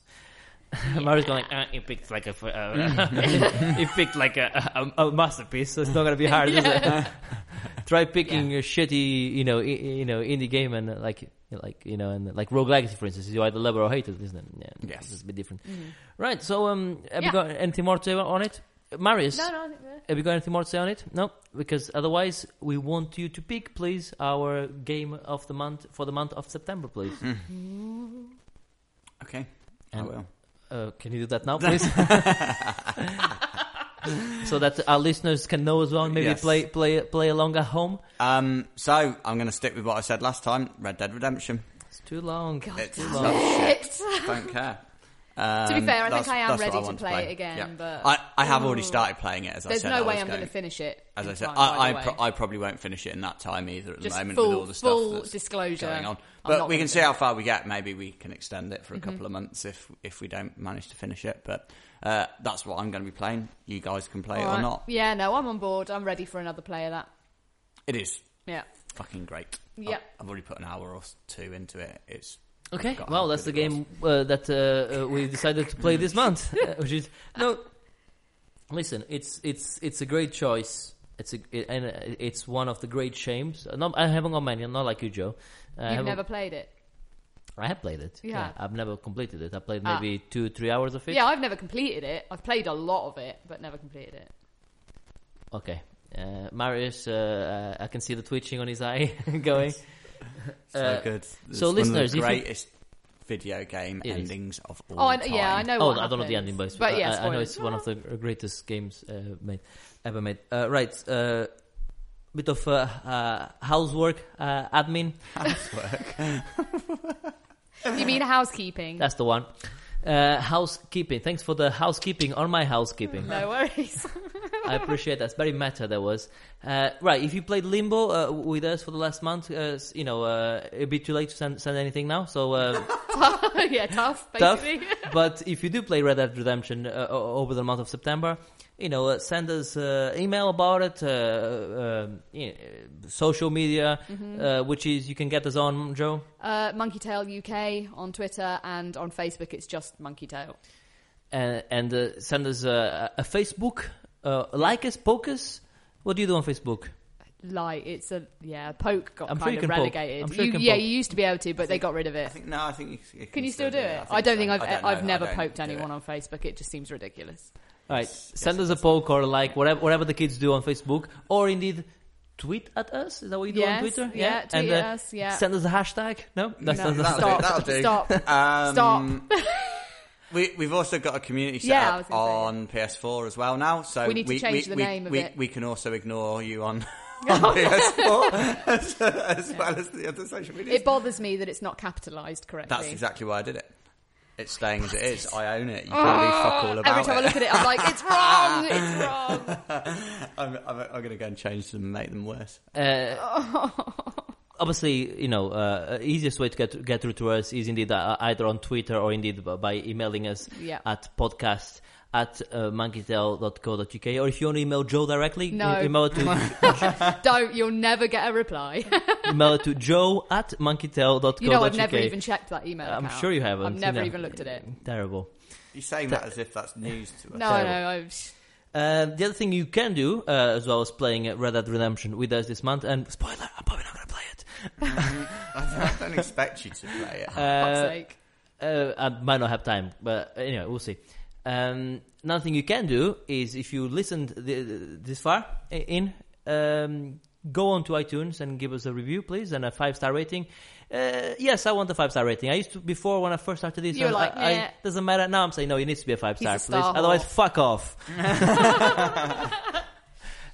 Mario's going. Uh, he picked like a. Uh, he picked like a, a, a masterpiece. So it's not gonna be hard. is it? Try picking a shitty, you know, I, you know, indie game and uh, like, like you know, and like Rogue Legacy, for instance, you either love it or hate it, isn't it? Yeah, Yes. it's a bit different. Right. So, um, have you Mm-hmm. Got anything more to say on it, Marius? No, no. We're- Have you got anything more to say on it? No, because otherwise we want you to pick, please, our game of the month for the month of September, please. Okay, I will. Uh, can you do that now, please? so that our listeners can know as well. and Maybe Yes. play play play along at home. Um, so I'm going to stick with what I said last time: Red Dead Redemption. It's too long. God It's damn so shit. it. Don't care. To be Um, fair, I think I am that's what ready to play it again, Yeah. but- I, I have already started playing it. As I There's said, no way was I'm going going to finish it. As I said, time, I, I, pro- I probably won't finish it in that time either. At Just the moment, full- with all the full stuff that's disclosure, going on. I'm But we can see finish how far we get. Maybe we can extend it for a Mm-hmm. couple of months if if we don't manage to finish it. But uh, that's what I'm going to be playing. You guys can play it All or right. not. Yeah, no, I'm on board. I'm ready for another play of that. It is Yeah. fucking great. Yeah. I've, I've already put an hour or two into it. It's Okay, Forgot well, that's the game uh, that uh, uh, we decided to play this month, which is no. Listen, it's it's it's a great choice. It's a it, and uh, it's one of the great shames. Uh, No, I haven't got many. I'm not like you, Joe. I You've never played it. I have played it. Yeah. have? I've never completed it. I played Ah. maybe two, three hours of it. Yeah, I've never completed it. I've played a lot of it, but never completed it. Okay. Uh, Marius, uh, uh, I can see the twitching on his eye going. so Uh, good. so It's one listeners, of if the you- great video game It is. endings of all Oh, I, time. yeah, I know. Oh, what I don't know the happens. ending, but, but yeah, I, I know it's one of the greatest games uh, made ever made. Uh, right, uh, bit of uh, uh, housework, uh, admin. Housework. You mean housekeeping? That's the one. Uh, housekeeping. Thanks for the housekeeping on my housekeeping. no worries. I appreciate that. It's very meta. That was uh, right. If you played Limbo uh, with us for the last month, uh, you know, uh, it'd be too late to send, send anything now. So. Uh, yeah, tough, tough. but if you do play Red Dead Redemption uh, over the month of September, you know, uh, send us uh, email about it, uh, uh, you know, social media, uh, which is you can get us on Joe. Uh, Monkey Tail UK on Twitter and on Facebook. It's just Monkey Tail. and, and uh, send us uh, a Facebook, uh, like us, poke us. What do you do on Facebook? Like it's a yeah, poke got I'm sure kind you of can poke. relegated. I'm sure you you, can yeah, poke. you used to be able to, but they got rid of I it. think no. I think you, you Can you still do it? I, I don't think. I've don't. I've never poked anyone on Facebook. It just seems ridiculous. All right, Yes, send yes, us a poke or a like, whatever, whatever the kids do on Facebook, or indeed tweet at us. Is that what you do on Yes, Twitter? yeah, tweet and, at us, yeah. Send us a hashtag. No, that's No, not the That'll do, stop, that'll do. stop. Um, we, we've also got a community set Yeah, up was gonna on PS4 as well now. So We need to change the we, name of we, it. We can also ignore you on, on PS4 as, as well as the other social media. It bothers me that it's not capitalised correctly. That's exactly why I did it. It's staying as it is. I own it. You can't do fuck all about it. Every time it. I look at it, I'm like, it's wrong, it's wrong. I'm, I'm, I'm going to go and change them and make them worse. Uh, obviously, you know, uh, easiest way to get get through to us is indeed uh, either on Twitter or indeed by emailing us Yeah. at podcast at uh, monkeytail.co.uk or if you want to email Joe directly, No. e- email it to Don't, you'll never get a reply. email it to Joe at monkeytail.co.uk. you know, I've never even checked that email. account. I'm sure you haven't. I've never you know. even looked at it. Terrible. You're saying that as if that's news to us. No, Terrible. no, I've, Uh, the other thing you can do, uh, as well as playing uh, Red Dead Redemption with us this month, and spoiler, I'm probably not going to play it. I don't expect you to play it. fuck's Uh, sake. uh, I might not have time, but anyway, we'll see. Um, another thing you can do is if you listened the, this far in, um, go on to iTunes and give us a review, please, and a five star rating. Uh, yes, I want a five star rating. I used to before when I first started this. You were I- like, I, I- doesn't matter. Now I'm saying no. It needs to be a five star, a please. star Otherwise, fuck off.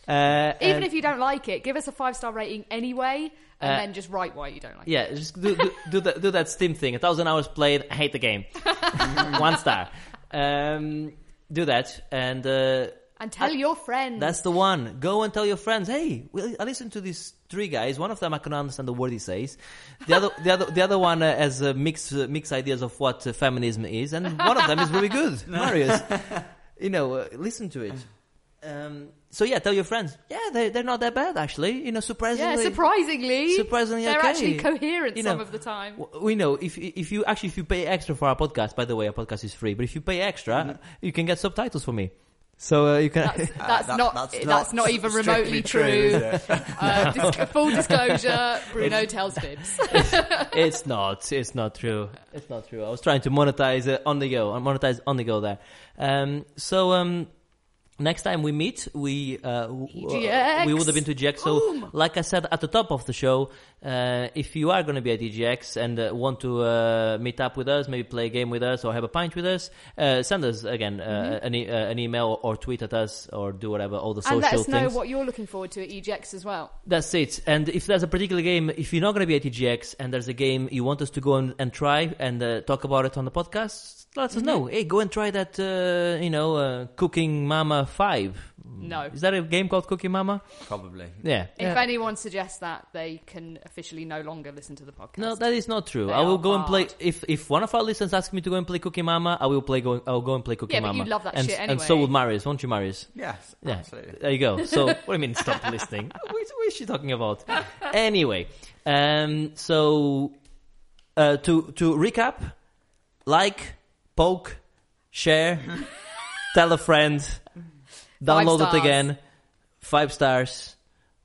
Uh, Even if you don't like it, give us a five star rating anyway, and Uh, then just write why you don't like it. Yeah, just do, do, do, that, do that Steam thing. A thousand hours played, hate the game. One star. Um, do that, and uh, And tell your friends. That's the one. Go and tell your friends. Hey, I listened to these three guys. One of them I can understand the word he says. The other, the other, the other one uh, has uh, mixed uh, mixed ideas of what uh, feminism is, and one of them is really good. Marius, you know, uh, listen to it. Um, so yeah, tell your friends. Yeah, they they're not that bad actually. You know, surprisingly. yeah, surprisingly. Surprisingly They're okay. actually coherent You know, some of the time. W- We know if if you actually if you pay extra for our podcast. By the way, our podcast is free. But if you pay extra, you can get subtitles for me. So uh, you can. That's, that's, that- not, that's that's, not not even remotely true, true. is it? uh, dis- full disclosure: Bruno tells fibs. it's not. It's not true. It's not true. I was trying to monetize it on the go. I monetize on the go there. Um, so um, next time we meet, we uh, w- EGX. we would have been to EGX. So, like I said at the top of the show, uh, if you are going to be at EGX and uh, want to uh, meet up with us, maybe play a game with us, or have a pint with us, uh, send us again uh, an, e- uh, an email or tweet at us or do whatever all the Mm-hmm. and let us know what you're looking forward to at EGX as well. That's it. And if there's a particular game, if you're not going to be at EGX and there's a game you want us to go and, and try and uh, talk about it on the podcast, let us know. Hey, go and try that, uh, you know, uh, Cooking Mama 5. No. Is that a game called Cookie Mama? Probably. Yeah. If Yeah. anyone suggests that, they can officially no longer listen to the podcast. No, that is not true. They I will are go and play. If if one of our listeners asks me to go and play Cookie Mama, I will play. Go. I will go and play Cookie Yeah, but Mama. you love that and, shit And so anyway. will Marius, won't you, Marius? Yes, Yeah, absolutely. there you go. So, what do you mean stop listening? What is, what is she talking about? Anyway, um, so uh, to to recap, like, poke, share, tell a friend, download it again, five stars.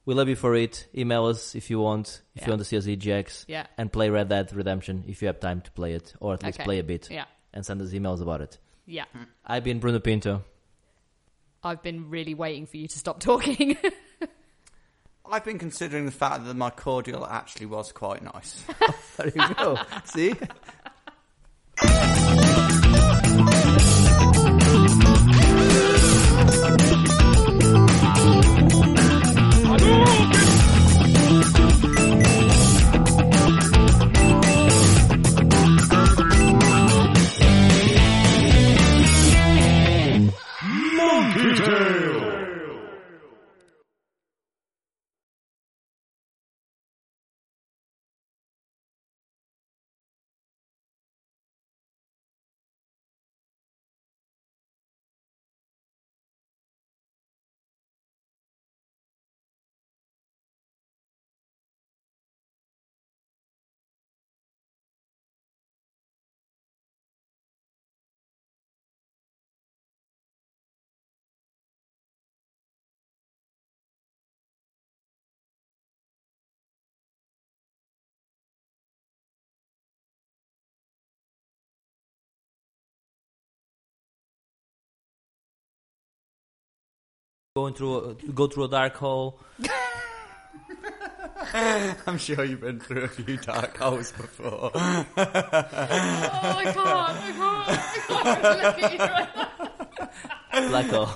We love you for it. Email us if you want, if Yeah. you want to see us EGX, Yeah. and play Red Dead Redemption if you have time to play it, or at least Okay. play a bit, Yeah. and send us emails about it. Yeah. Mm-hmm. I've been Bruno Pinto. I've been really waiting for you to stop talking. I've been considering the fact that my cordial actually was quite nice. There you go. See? Going through, a, go through a dark hole. I'm sure you've been through a few dark holes before. oh, I can't. I can't. I can't look at you right now. Black hole.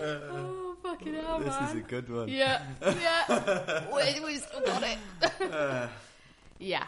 Oh, fucking hell, this man. is a good one. Yeah, yeah. we, we still got it. Uh. yeah.